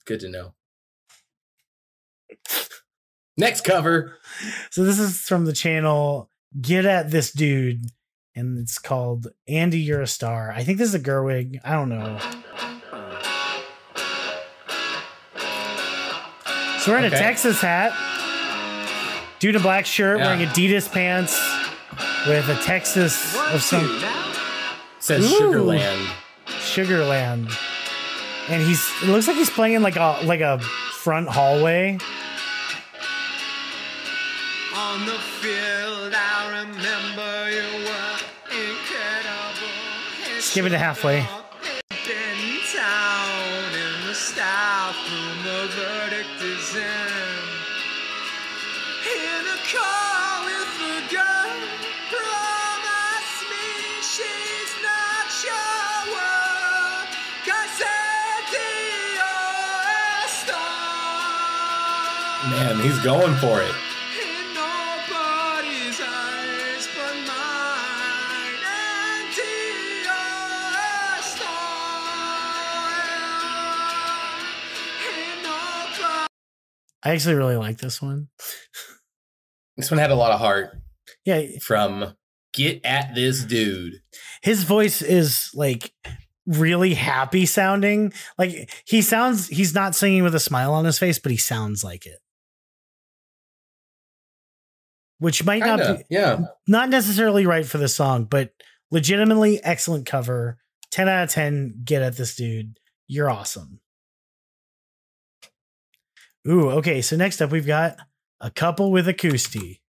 Good to know. Next cover. So this is from the channel Get at This Dude, and it's called Andy, You're a Star. I think this is a Gerwig. I don't know. So we're in Okay. a Texas hat. Dude in a black shirt Yeah. wearing Adidas pants with a Texas of some says Ooh. Sugarland. Sugarland. And he's it looks like he's playing like a like a front hallway. On the field, I remember you were incredible. Skip it to halfway. Man, he's going for it. In nobody's eyes but mine, and you're a star. In nobody- I actually really like this one. This one had a lot of heart Yeah, from Get at this dude. his voice is like really happy sounding. Like he sounds he's not singing with a smile on his face, but he sounds like it. Which might not Kinda, be yeah. not necessarily right for the song, but legitimately excellent cover. 10 out of 10. Get at this dude. You're awesome. Ooh, okay. So next up we've got A couple with acoustic.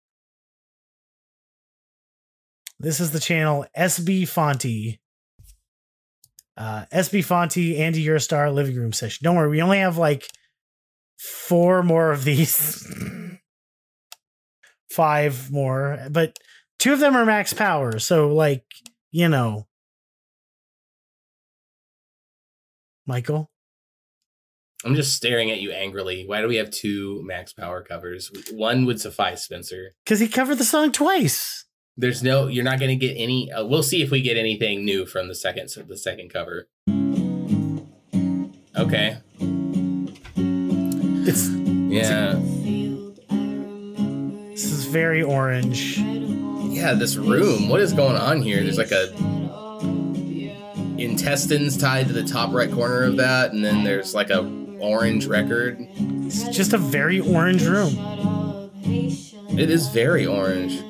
This is the channel SB Fonty. Uh, SB Fonty, Andy You're a Star living room session. Don't worry, we only have like four more of these. Five more, but two of them are max power. So, like, you know, Michael. I'm just staring at you angrily. Why do we have two max power covers? One would suffice, Spencer. Because he covered the song twice. There's no. You're not going to get any. Uh, we'll see if we get anything new from the second so the second cover. Okay. It's Yeah. this is very orange. Yeah. This room. What is going on here? There's like a intestines tied to the top right corner of that, and then there's like a orange record. It's just a very orange room. It is very orange.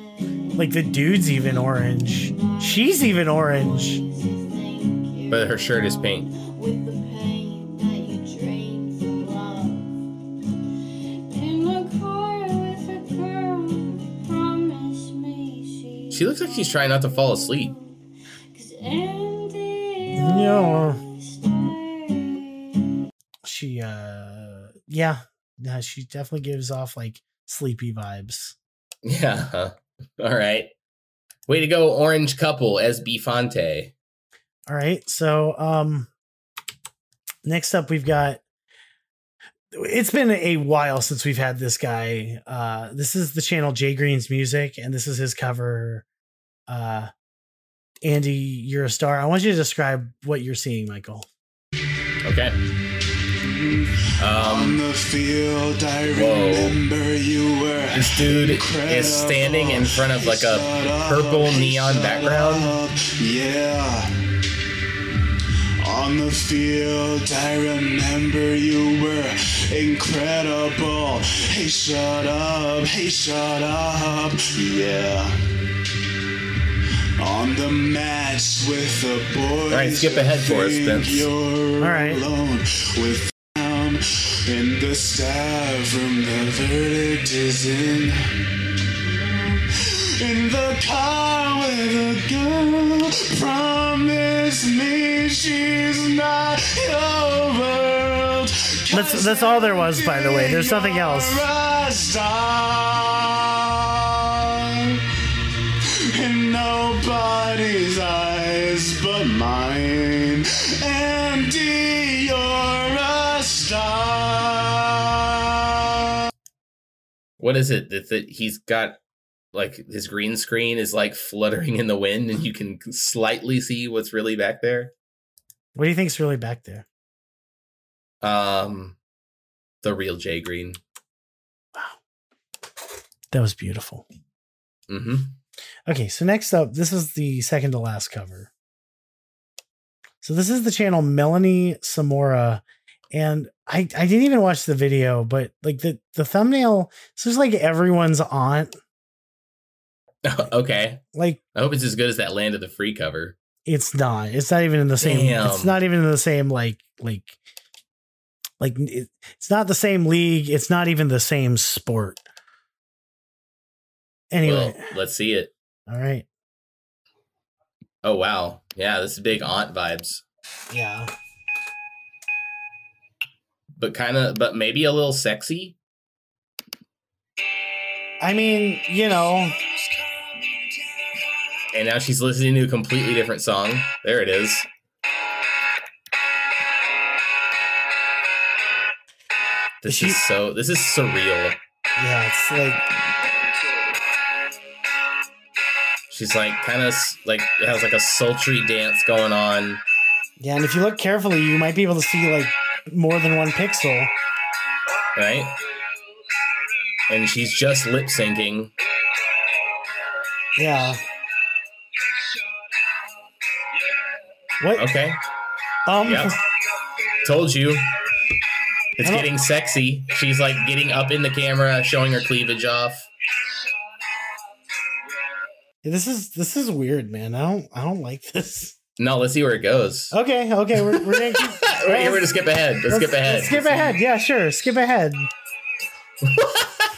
Like the dude's even orange. She's even orange. But her shirt is pink. She. Looks like she's trying not to fall asleep. Yeah. She uh yeah. Yeah, she definitely gives off like sleepy vibes. Yeah. All right. Way to go, orange couple, SB Fonte. All right. So um next up we've got it's been a while since we've had this guy. Uh this is the channel Jay Green's Music and this is his cover uh Andy, you're a star. I want you to describe what you're seeing, Michael. Okay. On Um, the field, I Whoa. remember you were. this dude is standing in front of like a purple neon background. Yeah. On the field, I remember you were incredible. Hey, shut up. Hey, shut up. Yeah. On the match with the boys. All right, skip ahead for us, think Spence. You're All right. alone with down in the staff room. The verdict is in. In the car with a girl, promise me she's not your world. That's- that's all there was, by the way. There's nothing else. You're a star in nobody's eyes but mine. Andy, you're a star. what is it that, that he's got? Like his green screen is like fluttering in the wind, and you can slightly see what's really back there. What do you think's really back there? Um, the real Jay Green. Wow, that was beautiful. Mm-hmm. Okay, so next up, this is the second to last cover. So this is the channel Melanie Samora, and I I didn't even watch the video, but like the the thumbnail, this is like everyone's aunt. okay. Like I hope it's as good as that Land of the Free cover. it's not. It's not even in the same. It's not even in the same like like like it, it's not the same league. It's not even the same sport. Anyway, Well, let's see it. all right, Oh wow, yeah, this is big aunt vibes, yeah. but kind of, but maybe a little sexy. I mean, you know, And now she's listening to a completely different song. There it is. This She- is so. This is surreal. yeah, it's like She's like kind of like it has like a sultry dance going on. Yeah, and if you look carefully, you might be able to see like more than one pixel. right? And she's just lip syncing. Yeah. What? Okay, Um. Yep. told you. It's getting sexy. She's like getting up in the camera, showing her cleavage off. This is this is weird, man. I don't I don't like this. No, let's see where it goes. Okay, okay, we're we're gonna keep, We're, we're gonna skip ahead. Let's, skip ahead. Let's skip ahead. Yeah, sure. Skip ahead.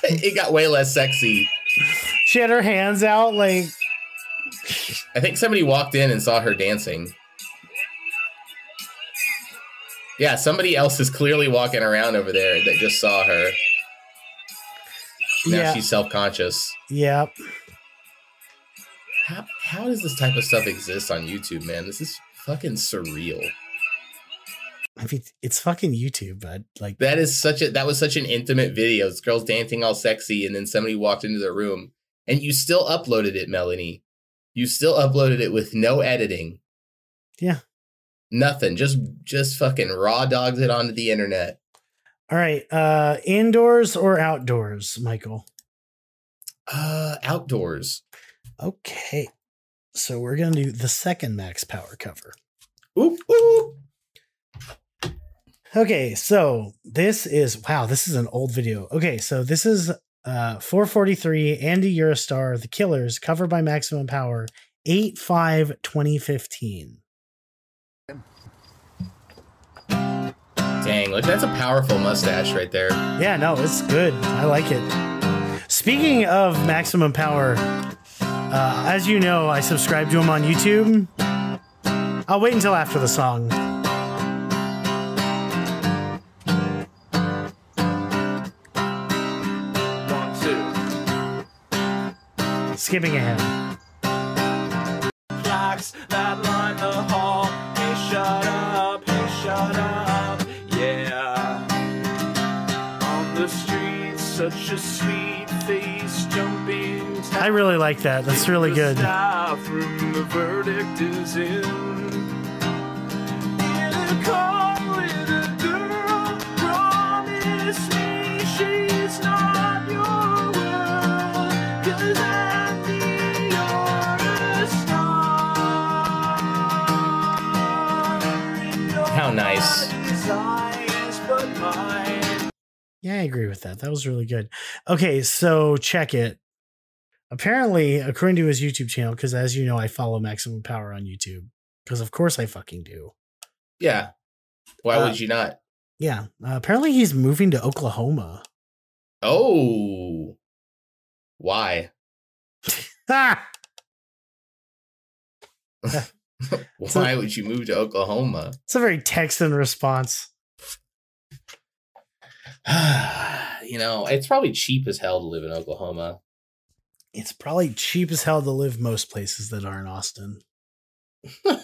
it got way less sexy. She had her hands out like I think somebody walked in and saw her dancing. Yeah, somebody else is clearly walking around over there that just saw her. Now yeah, she's self conscious. yeah. How, does this type of stuff exist on YouTube, man? This is fucking surreal. I mean, it's fucking YouTube, but like, That is such a that was such an intimate video. This girl's dancing all sexy, and then somebody walked into the room, and you still uploaded it, Melanie. You still uploaded it with no editing. Yeah. Nothing. Just just fucking raw dogs it onto the internet. all right, uh, indoors or outdoors, Michael? Uh outdoors. Okay, so we're gonna do the second Max Power cover. Oop, oop. Okay, so this is wow, this is an old video. Okay, so this is uh 443 Andy You're a Star The Killers covered by Maximum Power 8 5 2015. Dang, look, that's a powerful mustache right there. Yeah, no, it's good. I like it. Speaking of Maximum Power, uh, as you know, I subscribe to him on YouTube. I'll wait until after the song. One, two. Skipping ahead. Plaques that line the hall. Hey, shut up. Hey, shut up. Yeah. On the streets, such a sweet. I really like that. That's really The good. Staff room, the verdict is in. In a car with a girl, promise me she's not your world. 'Cause Andy, you're a star. And your How nice. desires but mine. Yeah, I agree with that. That was really good. Okay, so check it. Apparently, according to his YouTube channel, because as you know, I follow Maximum Power on YouTube. Because of course I fucking do. Yeah. Why Uh, would you not? Yeah. Uh, apparently he's moving to Oklahoma. Oh. Why? Ah! Why would you move to Oklahoma? It's a very Texan response. you know, it's probably cheap as hell to live in Oklahoma. It's probably cheap as hell to live most places that aren't Austin.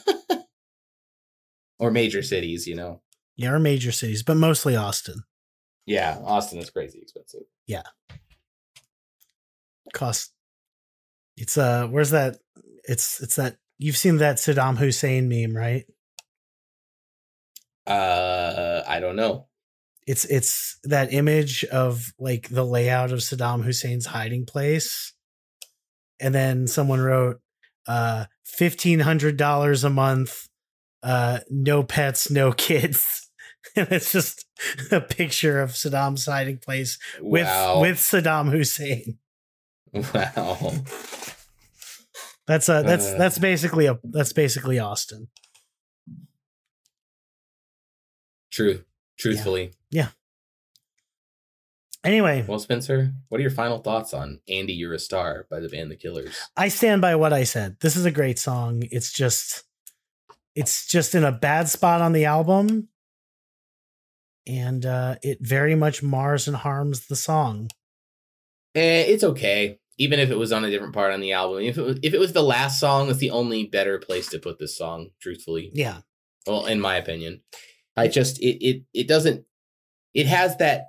Or major cities, you know. Yeah, or major cities, but mostly Austin. Yeah, Austin is crazy expensive. Yeah. Cost. It's uh, where's that? It's it's that you've seen that Saddam Hussein meme, right? Uh, I don't know. It's it's that image of like the layout of Saddam Hussein's hiding place, and then someone wrote, uh, fifteen hundred dollars a month, uh, no pets, no kids. And it's just a picture of Saddam's hiding place with wow. with Saddam Hussein. wow. That's uh that's Uh. that's basically a that's basically Austin. True. Truthfully. Anyway, Well, Spencer, what are your final thoughts on Andy You're a Star by the band The Killers? I stand by what I said. This is a great song. It's just it's just in a bad spot on the album. And uh it very much mars and harms the song. Eh, it's okay. Even if it was on a different part on the album. If it was, if it was the last song, that's the only better place to put this song, truthfully. Yeah. Well, in my opinion. I just it it it doesn't it has that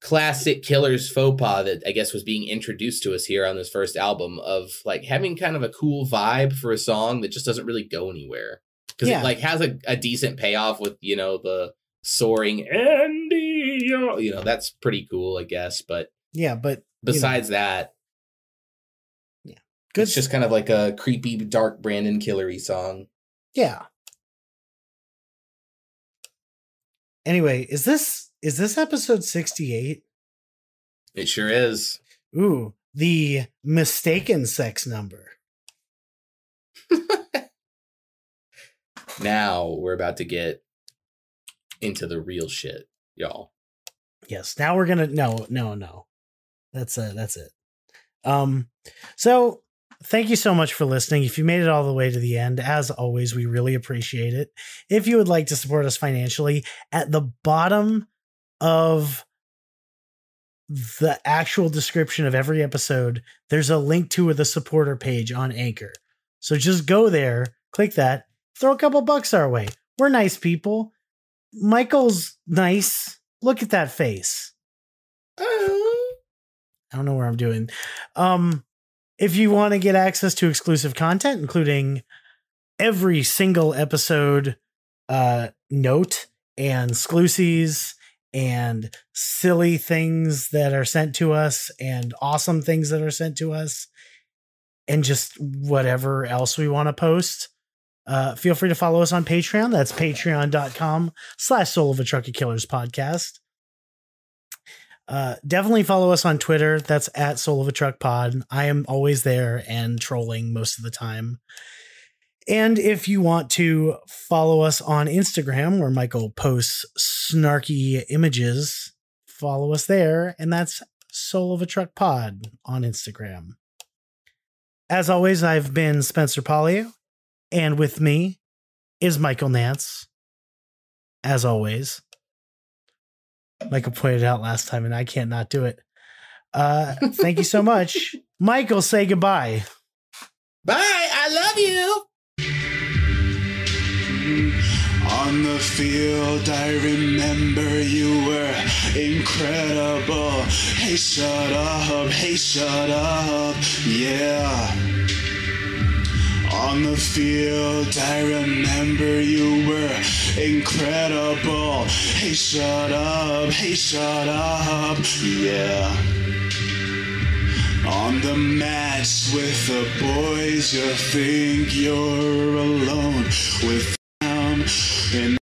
classic killers faux pas that I guess was being introduced to us here on this first album of like having kind of a cool vibe for a song that just doesn't really go anywhere. Because Yeah. it like has a, a decent payoff with, you know, the soaring Andy, you know, that's pretty cool, I guess. But Yeah, but you know, besides that, Yeah. good it's just kind of like a creepy, dark Brandon Killery song. yeah. Anyway, is this is this episode 68? It sure is. Ooh, the mistaken sex number. Now we're about to get into the real shit, y'all. Yes. Now we're gonna no, no, no. That's uh that's it. Um so thank you so much for listening. If you made it all the way to the end, as always, we really appreciate it. If you would like to support us financially, at the bottom of the actual description of every episode, there's a link to the supporter page on Anchor. So just go there, click that, throw a couple bucks our way. We're nice people. Michael's nice. Look at that face. I don't know where I'm doing. Um, if you want to get access to exclusive content, including every single episode uh, note and exclusives and silly things that are sent to us and awesome things that are sent to us and just whatever else we want to post uh, feel free to follow us on patreon. That's patreon.com slash soul of a trucker killers podcast. Uh, definitely follow us on twitter. That's at soul of a truck pod. I am always there and trolling most of the time and if you want to follow us on Instagram, where Michael posts snarky images, follow us there. And that's Soul of a Truck Pod on Instagram. As always, I've been Spencer Polio, and with me is Michael Nance. As always, Michael pointed out last time, and I can't not do it. Uh, thank you so much. Michael, say goodbye. Bye. I love you. On the field, I remember you were incredible. Hey, shut up, hey, shut up, yeah. On the field, I remember you were incredible. Hey, shut up, hey, shut up, yeah. On the mats with the boys, you think you're alone with in